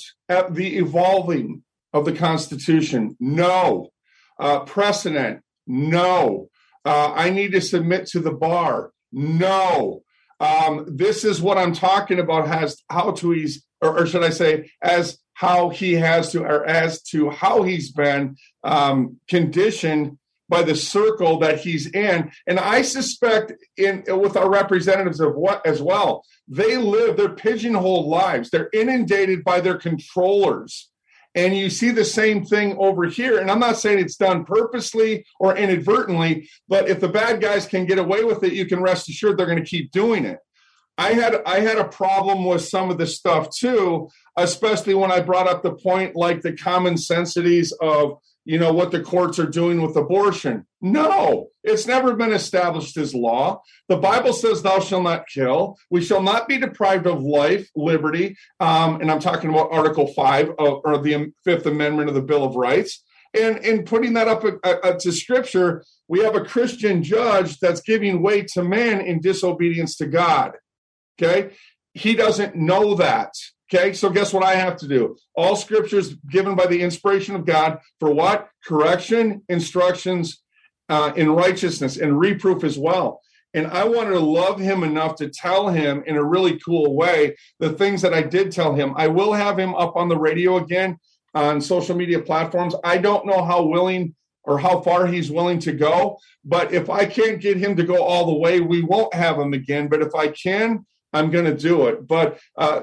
B: the evolving of the constitution. No. Uh, precedent. No. Uh, i need to submit to the bar. No. Um, this is what i'm talking about has how to ease, or, or, should i say as how he has to or as to how he's been um, conditioned by the circle that he's in. And I suspect in with our representatives of what as well, they live their pigeonhole lives. They're inundated by their controllers. And you see the same thing over here. And I'm not saying it's done purposely or inadvertently, but if the bad guys can get away with it, you can rest assured they're going to keep doing it. I had I had a problem with some of the stuff too, especially when I brought up the point like the common sensities of you know what the courts are doing with abortion. No, it's never been established as law. The Bible says, "Thou shalt not kill." We shall not be deprived of life, liberty, um, and I'm talking about Article Five of, or the Fifth Amendment of the Bill of Rights. And in putting that up to Scripture, we have a Christian judge that's giving way to man in disobedience to God. Okay. He doesn't know that. Okay. So guess what I have to do? All scriptures given by the inspiration of God for what? Correction, instructions uh, in righteousness, and reproof as well. And I wanted to love him enough to tell him in a really cool way the things that I did tell him. I will have him up on the radio again on social media platforms. I don't know how willing or how far he's willing to go, but if I can't get him to go all the way, we won't have him again. But if I can, I'm going to do it. But uh,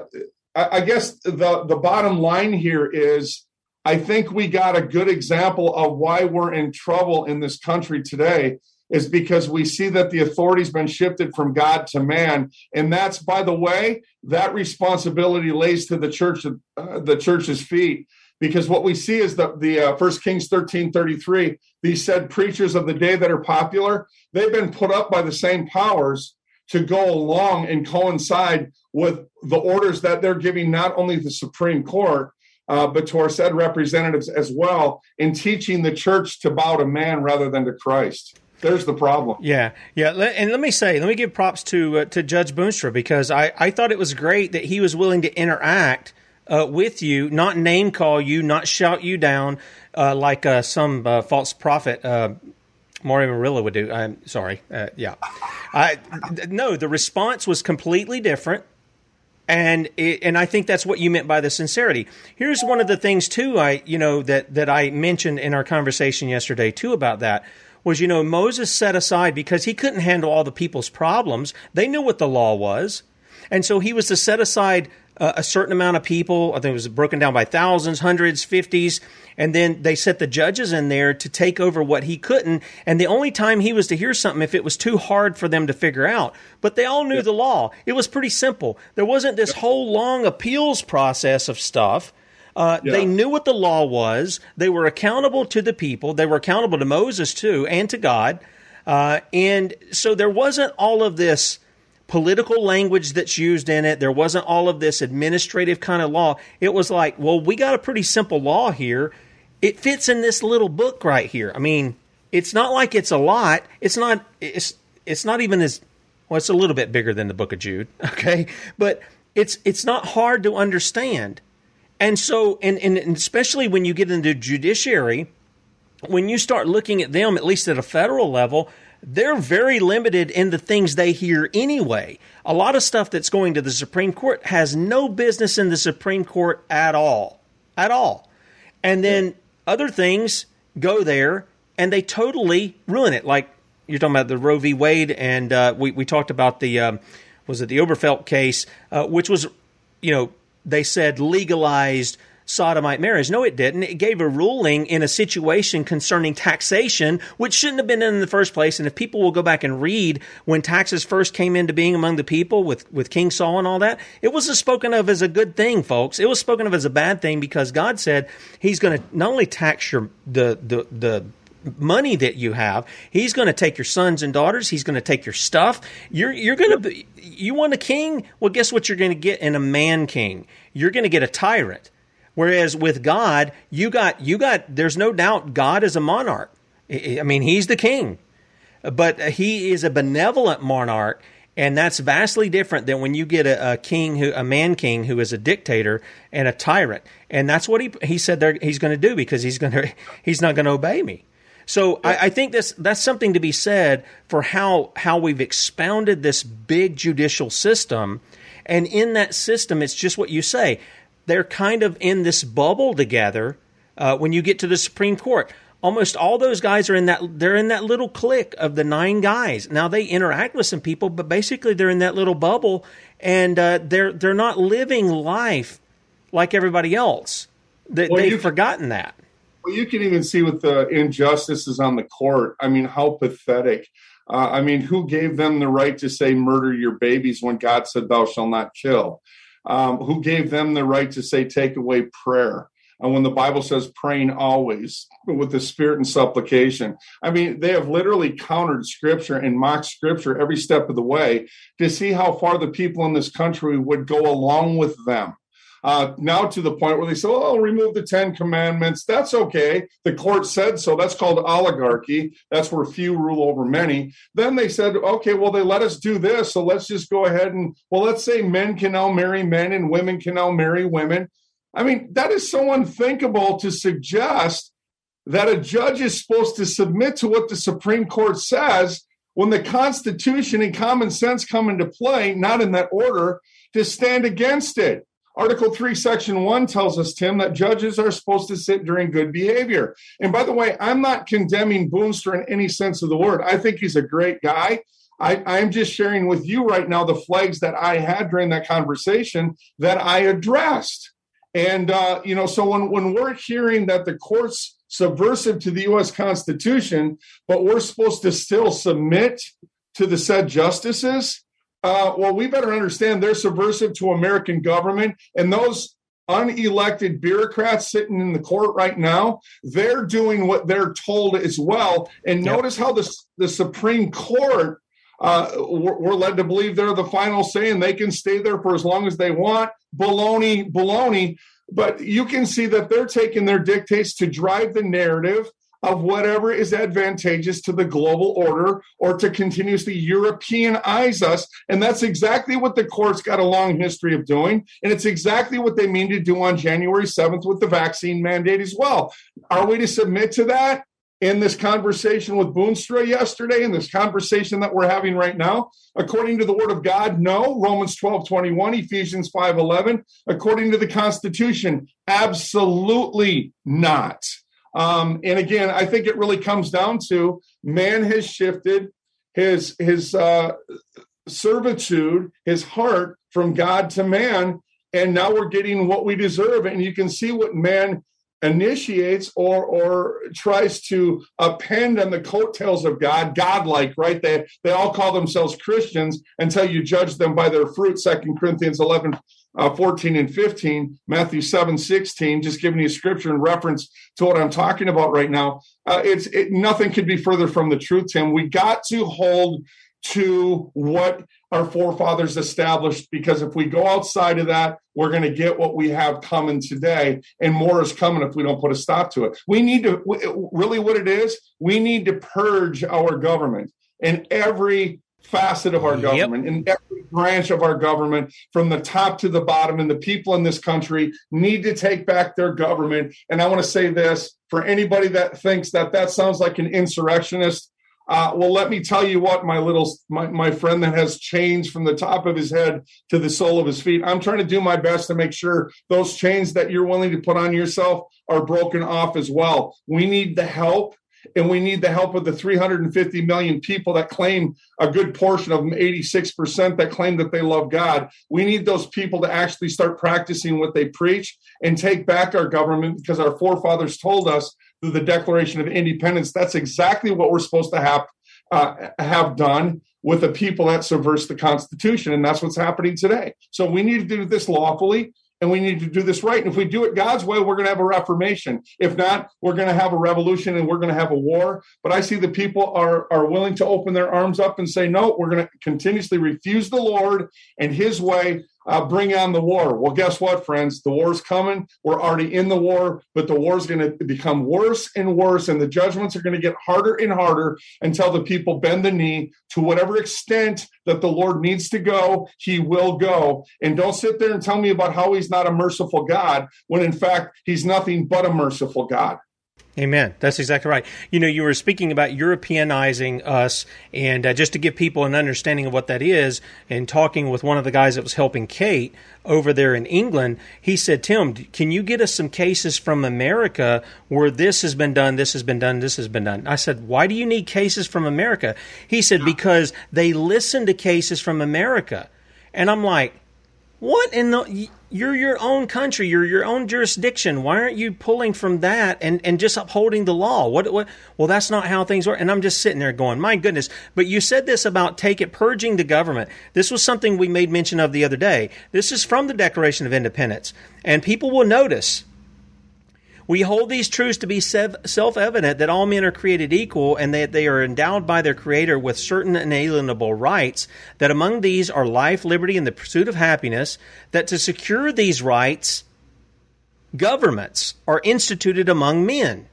B: I, I guess the the bottom line here is I think we got a good example of why we're in trouble in this country today is because we see that the authority's been shifted from God to man, and that's by the way that responsibility lays to the church, uh, the church's feet. Because what we see is that the uh, First Kings thirteen thirty three, these said preachers of the day that are popular, they've been put up by the same powers to go along and coincide with the orders that they're giving not only the Supreme Court, uh, but to our said representatives as well in teaching the church to bow to man rather than to Christ. There's the problem.
A: Yeah, yeah, and let me say, let me give props to uh, to Judge Boonstra because I I thought it was great that he was willing to interact uh, with you, not name call you, not shout you down uh, like uh, some uh, false prophet uh, Mario Murillo would do. I'm sorry. Uh, yeah. I, no, the response was completely different. And it, and I think that's what you meant by the sincerity. Here's one of the things too. I you know that that I mentioned in our conversation yesterday too about that was you know Moses set aside because he couldn't handle all the people's problems. They knew what the law was, and so he was to set aside uh, a certain amount of people. I think it was broken down by thousands, hundreds, fifties, and then they set the judges in there to take over what he couldn't. And the only time he was to hear something if it was too hard for them to figure out. But they all knew yeah. the law. It was pretty simple. There wasn't this whole long appeals process of stuff. Uh, yeah. They knew what the law was. They were accountable to the people. They were accountable to Moses too, and to God. Uh, and so there wasn't all of this political language that's used in it. There wasn't all of this administrative kind of law. It was like, well, we got a pretty simple law here. It fits in this little book right here. I mean, it's not like it's a lot. It's not. It's it's not even as well. It's a little bit bigger than the Book of Jude. Okay, but it's it's not hard to understand. And so, and, and especially when you get into judiciary, when you start looking at them, at least at a federal level, they're very limited in the things they hear anyway. A lot of stuff that's going to the Supreme Court has no business in the Supreme Court at all. At all. And then other things go there and they totally ruin it. Like you're talking about the Roe v. Wade, and uh, we, we talked about the, um, was it the Obergefell case, uh, which was, you know, they said legalized sodomite marriage. No, it didn't. It gave a ruling in a situation concerning taxation, which shouldn't have been in, the first place. And if people will go back and read when taxes first came into being among the people with, with King Saul and all that, it wasn't spoken of as a good thing, folks. It was spoken of as a bad thing because God said He's going to not only tax your the the the money that you have. He's going to take your sons and daughters. He's going to take your stuff. You're you're going to be, you want a king? Well, guess what you're going to get in a man king? You're going to get a tyrant. Whereas with God, you got you got there's no doubt God is a monarch. I mean, he's the king. But he is a benevolent monarch and that's vastly different than when you get a, a, king who a man king who is a dictator and a tyrant. And that's what he he said he's going to do because he's going to he's not going to obey me. So I, I, think this that's something to be said for how how we've expounded this big judicial system, and in that system, it's just what you say they're kind of in this bubble together uh, when you get to the Supreme Court. Almost all those guys are in that they're in that little clique of the nine guys. Now they interact with some people, but basically they're in that little bubble and uh, they're they're not living life like everybody else. They,
B: Well,
A: they've forgotten that.
B: Well, you can even see with the injustices on the court. I mean, how pathetic. Uh, I mean, who gave them the right to say murder your babies when God said, "Thou shalt not kill"? Um, who gave them the right to say take away prayer? And when the Bible says praying always with the spirit and supplication, I mean, they have literally countered scripture and mocked scripture every step of the way to see how far the people in this country would go along with them. Uh, now to the point where they say, "Oh, remove the Ten Commandments." That's okay. The court said so. That's called oligarchy. That's where few rule over many. Then they said, "Okay, well, they let us do this, so let's just go ahead and well, let's say men can now marry men and women can now marry women." I mean, that is so unthinkable to suggest that a judge is supposed to submit to what the Supreme Court says when the Constitution and common sense come into play, not in that order, to stand against it. Article 3, Section 1 tells us, Tim, that judges are supposed to sit during good behavior. And by the way, I'm not condemning Boonstra in any sense of the word. I think he's a great guy. I, I'm just sharing with you right now the flags that I had during that conversation that I addressed. And, uh, you know, so when, when we're hearing that the court's subversive to the U.S. Constitution, but we're supposed to still submit to the said justices, uh, well, we better understand they're subversive to American government. And those unelected bureaucrats sitting in the court right now, they're doing what they're told as well. And notice how the, the Supreme Court, uh, we're, we're led to believe they're the final say and they can stay there for as long as they want. Baloney, baloney. But you can see that they're taking their dictates to drive the narrative of whatever is advantageous to the global order or to continuously Europeanize us. And that's exactly what the court's got a long history of doing. And it's exactly what they mean to do on January 7th with the vaccine mandate as well. Are we to submit to that? In this conversation with Boonstra yesterday, in this conversation that we're having right now, according to the word of God, no. Romans 12, 21, Ephesians 5, 11. According to the Constitution, absolutely not. Um, and again, I think it really comes down to man has shifted his his uh, servitude, his heart from God to man, and now we're getting what we deserve. And you can see what man initiates or or tries to append on the coattails of God, godlike, right? They they all call themselves Christians until you judge them by their fruit. Second Corinthians 11, uh, 14 and 15, Matthew 7, 16, just giving you scripture in reference to what I'm talking about right now. Uh, it's it, nothing could be further from the truth, Tim. We got to hold to what our forefathers established because if we go outside of that, we're going to get what we have coming today, and more is coming if we don't put a stop to it. We need to really what it is. We need to purge our government in every facet of our government, in every branch of our government, from the top to the bottom. And the people in this country need to take back their government. And I want to say this for anybody that thinks that that sounds like an insurrectionist. Uh, well, let me tell you what, my little my, my friend that has chains from the top of his head to the sole of his feet. I'm trying to do my best to make sure those chains that you're willing to put on yourself are broken off as well. We need the help and we need the help of the 350 million people that claim a good portion of them 86% that claim that they love god. We need those people to actually start practicing what they preach and take back our government because our forefathers told us through the declaration of independence that's exactly what we're supposed to have uh, have done with the people that subverts the constitution. And that's what's happening today. So we need to do this lawfully and we need to do this right. And if we do it God's way, we're going to have a reformation. If not, we're going to have a revolution and we're going to have a war. But I see the people are are willing to open their arms up and say, no, we're going to continuously refuse the Lord and His way. Uh, bring on the war. Well, guess what, friends? The war's coming. We're already in the war, but the war's going to become worse and worse, and the judgments are going to get harder and harder until the people bend the knee to whatever extent that the Lord needs to go, He will go. And don't sit there and tell me about how He's not a merciful God when, in fact, He's nothing but a merciful God.
A: Amen. That's exactly right. You know, you were speaking about Europeanizing us, and uh, just to give people an understanding of what that is, and talking with one of the guys that was helping Kate over there in England, he said, Tim, can you get us some cases from America where this has been done, this has been done, this has been done? I said, why do you need cases from America? He said, because they listen to cases from America. And I'm like, What in the? You're your own country. You're your own jurisdiction. Why aren't you pulling from that and, and just upholding the law? What, what? Well, that's not how things work. And I'm just sitting there going, my goodness. But you said this about take it purging the government. This was something we made mention of the other day. This is from the Declaration of Independence, and people will notice we hold these truths to be self evident that all men are created equal and that they are endowed by their Creator with certain inalienable rights, that among these are life, liberty, and the pursuit of happiness, that to secure these rights, governments are instituted among men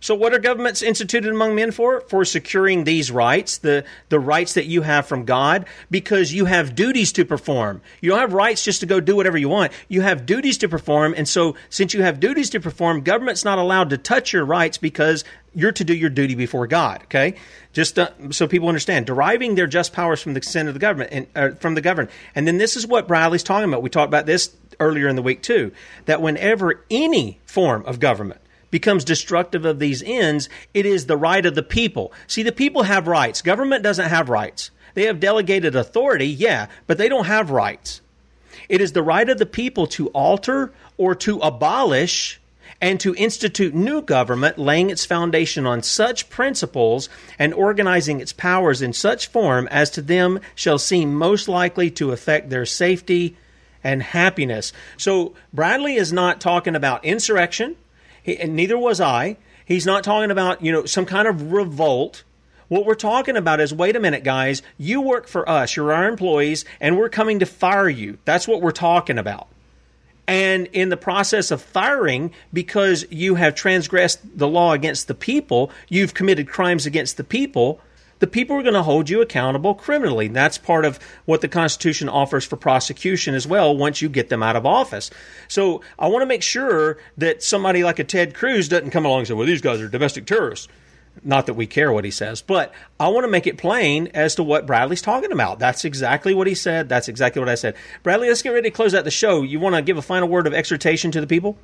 A: so, what are governments instituted among men for? For securing these rights, the, the rights that you have from God, because you have duties to perform. You don't have rights just to go do whatever you want. You have duties to perform. And so, since you have duties to perform, government's not allowed to touch your rights because you're to do your duty before God. Okay, just uh, so people understand, deriving their just powers from the consent of the government and uh, from the governed. And then this is what Bradlee's talking about. We talked about this earlier in the week too. That whenever any form of government becomes destructive of these ends, it is the right of the people. See, the people have rights. Government doesn't have rights. They have delegated authority, yeah, but they don't have rights. It is the right of the people to alter or to abolish and to institute new government, laying its foundation on such principles and organizing its powers in such form as to them shall seem most likely to affect their safety and happiness. So Bradlee is not talking about insurrection. He, and neither was I. He's not talking about, you know, some kind of revolt. What we're talking about is wait a minute, guys, you work for us, you're our employees, and we're coming to fire you. That's what we're talking about. And in the process of firing, because you have transgressed the law against the people, you've committed crimes against the people, the people are going to hold you accountable criminally. That's part of what the Constitution offers for prosecution as well once you get them out of office. So I want to make sure that somebody like a Ted Cruz doesn't come along and say, well, these guys are domestic terrorists. Not that we care what he says, but I want to make it plain as to what Bradlee's talking about. That's exactly what he said. That's exactly what I said. Bradlee, let's get ready to close out the show. You want to give a final word of exhortation to the people?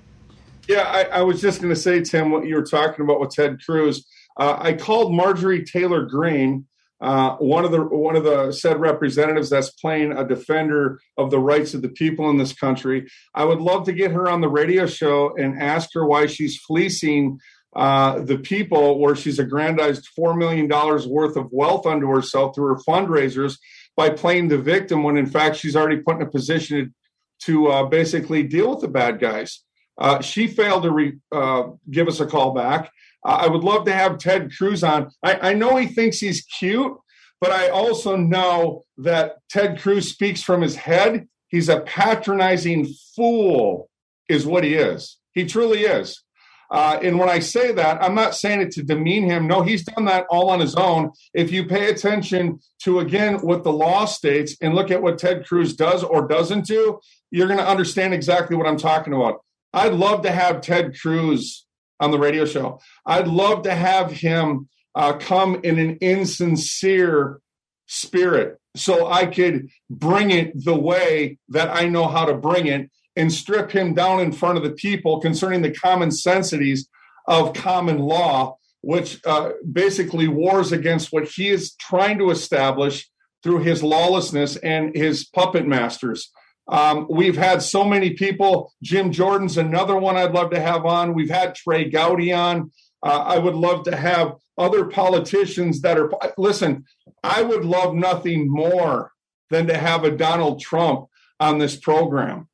B: Yeah, I, I was just going to say, Tim, what you were talking about with Ted Cruz uh, I called Marjorie Taylor Greene, uh, one of the one of the said representatives that's playing a defender of the rights of the people in this country. I would love to get her on the radio show and ask her why she's fleecing uh, the people, where she's aggrandized four million dollars worth of wealth unto herself through her fundraisers by playing the victim, when in fact she's already put in a position to uh, basically deal with the bad guys. Uh, she failed to re, uh, give us a call back. I would love to have Ted Cruz on. I, I know he thinks he's cute, but I also know that Ted Cruz speaks from his head. He's a patronizing fool, is what he is. He truly is. Uh, and when I say that, I'm not saying it to demean him. No, he's done that all on his own. If you pay attention to, again, what the law states and look at what Ted Cruz does or doesn't do, you're going to understand exactly what I'm talking about. I'd love to have Ted Cruz on the radio show. I'd love to have him uh, come in an insincere spirit so I could bring it the way that I know how to bring it and strip him down in front of the people concerning the common sensities of common law, which uh, basically wars against what he is trying to establish through his lawlessness and his puppet masters. Um, we've had so many people. Jim Jordan's another one I'd love to have on. We've had Trey Gowdy on. Uh, I would love to have other politicians that are. Listen, I would love nothing more than to have a Donald Trump on this program.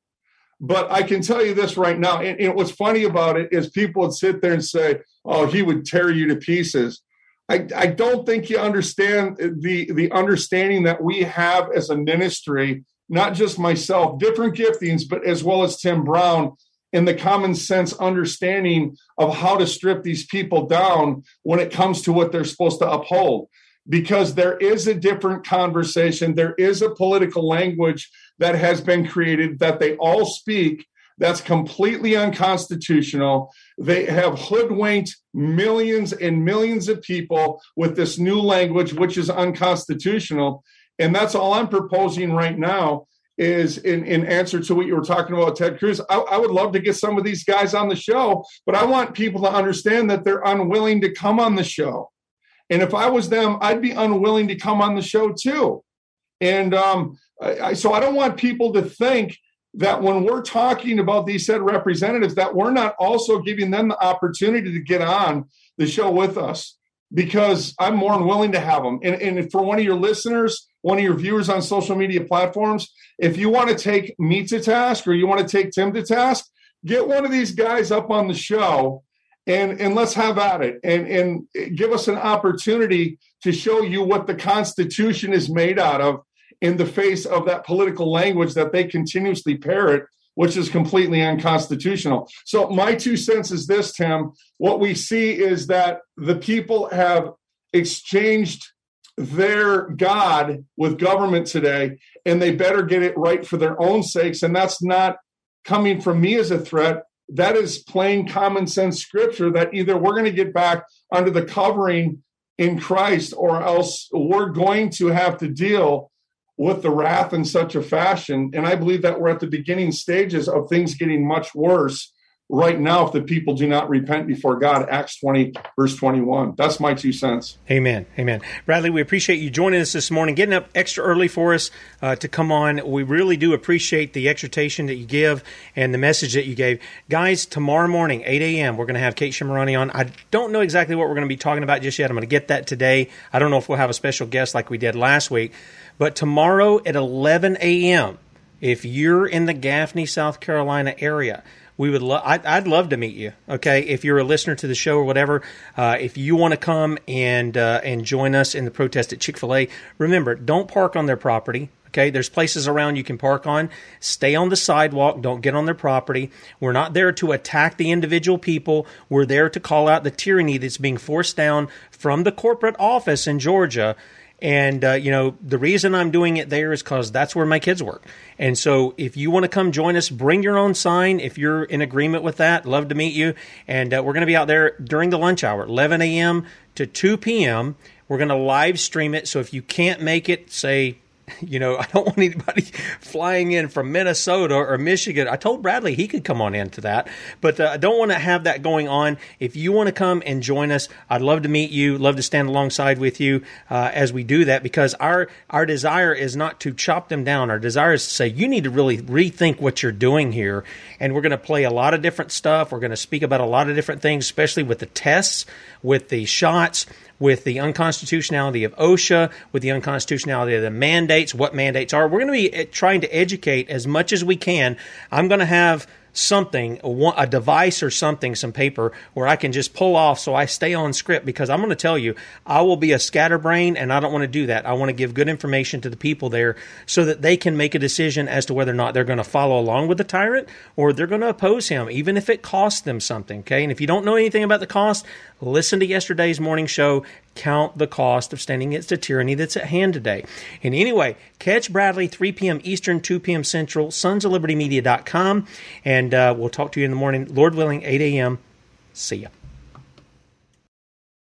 B: But I can tell you this right now. And, and what's funny about it is people would sit there and say, "Oh, he would tear you to pieces." I, I don't think you understand the the understanding that we have as a ministry not just myself, different giftings, but as well as Tim Brown in the common sense understanding of how to strip these people down when it comes to what they're supposed to uphold. Because there is a different conversation, there is a political language that has been created that they all speak that's completely unconstitutional. They have hoodwinked millions and millions of people with this new language, which is unconstitutional. And that's all I'm proposing right now is in, in answer to what you were talking about, Ted Cruz. I, I, would love to get some of these guys on the show, but I want people to understand that they're unwilling to come on the show. And if I was them, I'd be unwilling to come on the show too. And um, I, so I don't want people to think that when we're talking about these said representatives, that we're not also giving them the opportunity to get on the show with us because I'm more than willing to have them. And, and for one of your listeners, one of your viewers on social media platforms, if you want to take me to task or you want to take Tim to task, get one of these guys up on the show and, and let's have at it and, and give us an opportunity to show you what the Constitution is made out of in the face of that political language that they continuously parrot, which is completely unconstitutional. So, my two cents is this, Tim. What we see is that the people have exchanged their God with government today, and they better get it right for their own sakes. And that's not coming from me as a threat. That is plain common sense scripture that either we're going to get back under the covering in Christ or else we're going to have to deal with the wrath in such a fashion. And I believe that we're at the beginning stages of things getting much worse right now if the people do not repent before God. Acts 20, verse 21. That's my two cents.
A: Amen. Amen. Bradlee, we appreciate you joining us this morning, getting up extra early for us uh, to come on. We really do appreciate the exhortation that you give and the message that you gave. Guys, tomorrow morning, 8 a.m., we're going to have Kate Shemirani on. I don't know exactly what we're going to be talking about just yet. I'm going to get that today. I don't know if we'll have a special guest like we did last week. But tomorrow at 11 a.m., if you're in the Gaffney, South Carolina area, we would love I'd, I'd, love to meet you okay? If you're a listener to the show or whatever uh, if you want to come and uh, and join us in the protest at chick-fil-a remember don't park on their property okay? There's places around you can park on. Stay on the sidewalk don't get on their property. We're not there to attack the individual people. We're there to call out the tyranny that's being forced down from the corporate office in georgia and, uh, you know, the reason I'm doing it there is because that's where my kids work. And so if you want to come join us, bring your own sign. If you're in agreement with that, love to meet you. And uh, we're going to be out there during the lunch hour, 11 a.m. to 2 p.m. We're going to live stream it. So if you can't make it, say, you know, I don't want anybody flying in from Minnesota or Michigan. I told Bradlee he could come on into that, but uh, I don't want to have that going on. If you want to come and join us, I'd love to meet you. Love to stand alongside with you uh, as we do that because our our desire is not to chop them down. Our desire is to say you need to really rethink what you're doing here, and we're going to play a lot of different stuff. We're going to speak about a lot of different things, especially with the tests, with the shots with the unconstitutionality of OSHA, with the unconstitutionality of the mandates, what mandates are. We're going to be eh, trying to educate as much as we can. I'm going to have something, a device or something, some paper where I can just pull off so I stay on script because I'm going to tell you, I will be a scatterbrain and I don't want to do that. I want to give good information to the people there so that they can make a decision as to whether or not they're going to follow along with the tyrant or they're going to oppose him, even if it costs them something. Okay. And if you don't know anything about the cost, listen to yesterday's morning show. Count the cost of standing against the tyranny that's at hand today. And anyway, catch Bradlee 3 p.m. Eastern, 2 p.m. Central, sons of liberty media.com. And uh, we'll talk to you in the morning, Lord willing, 8 a.m. See ya.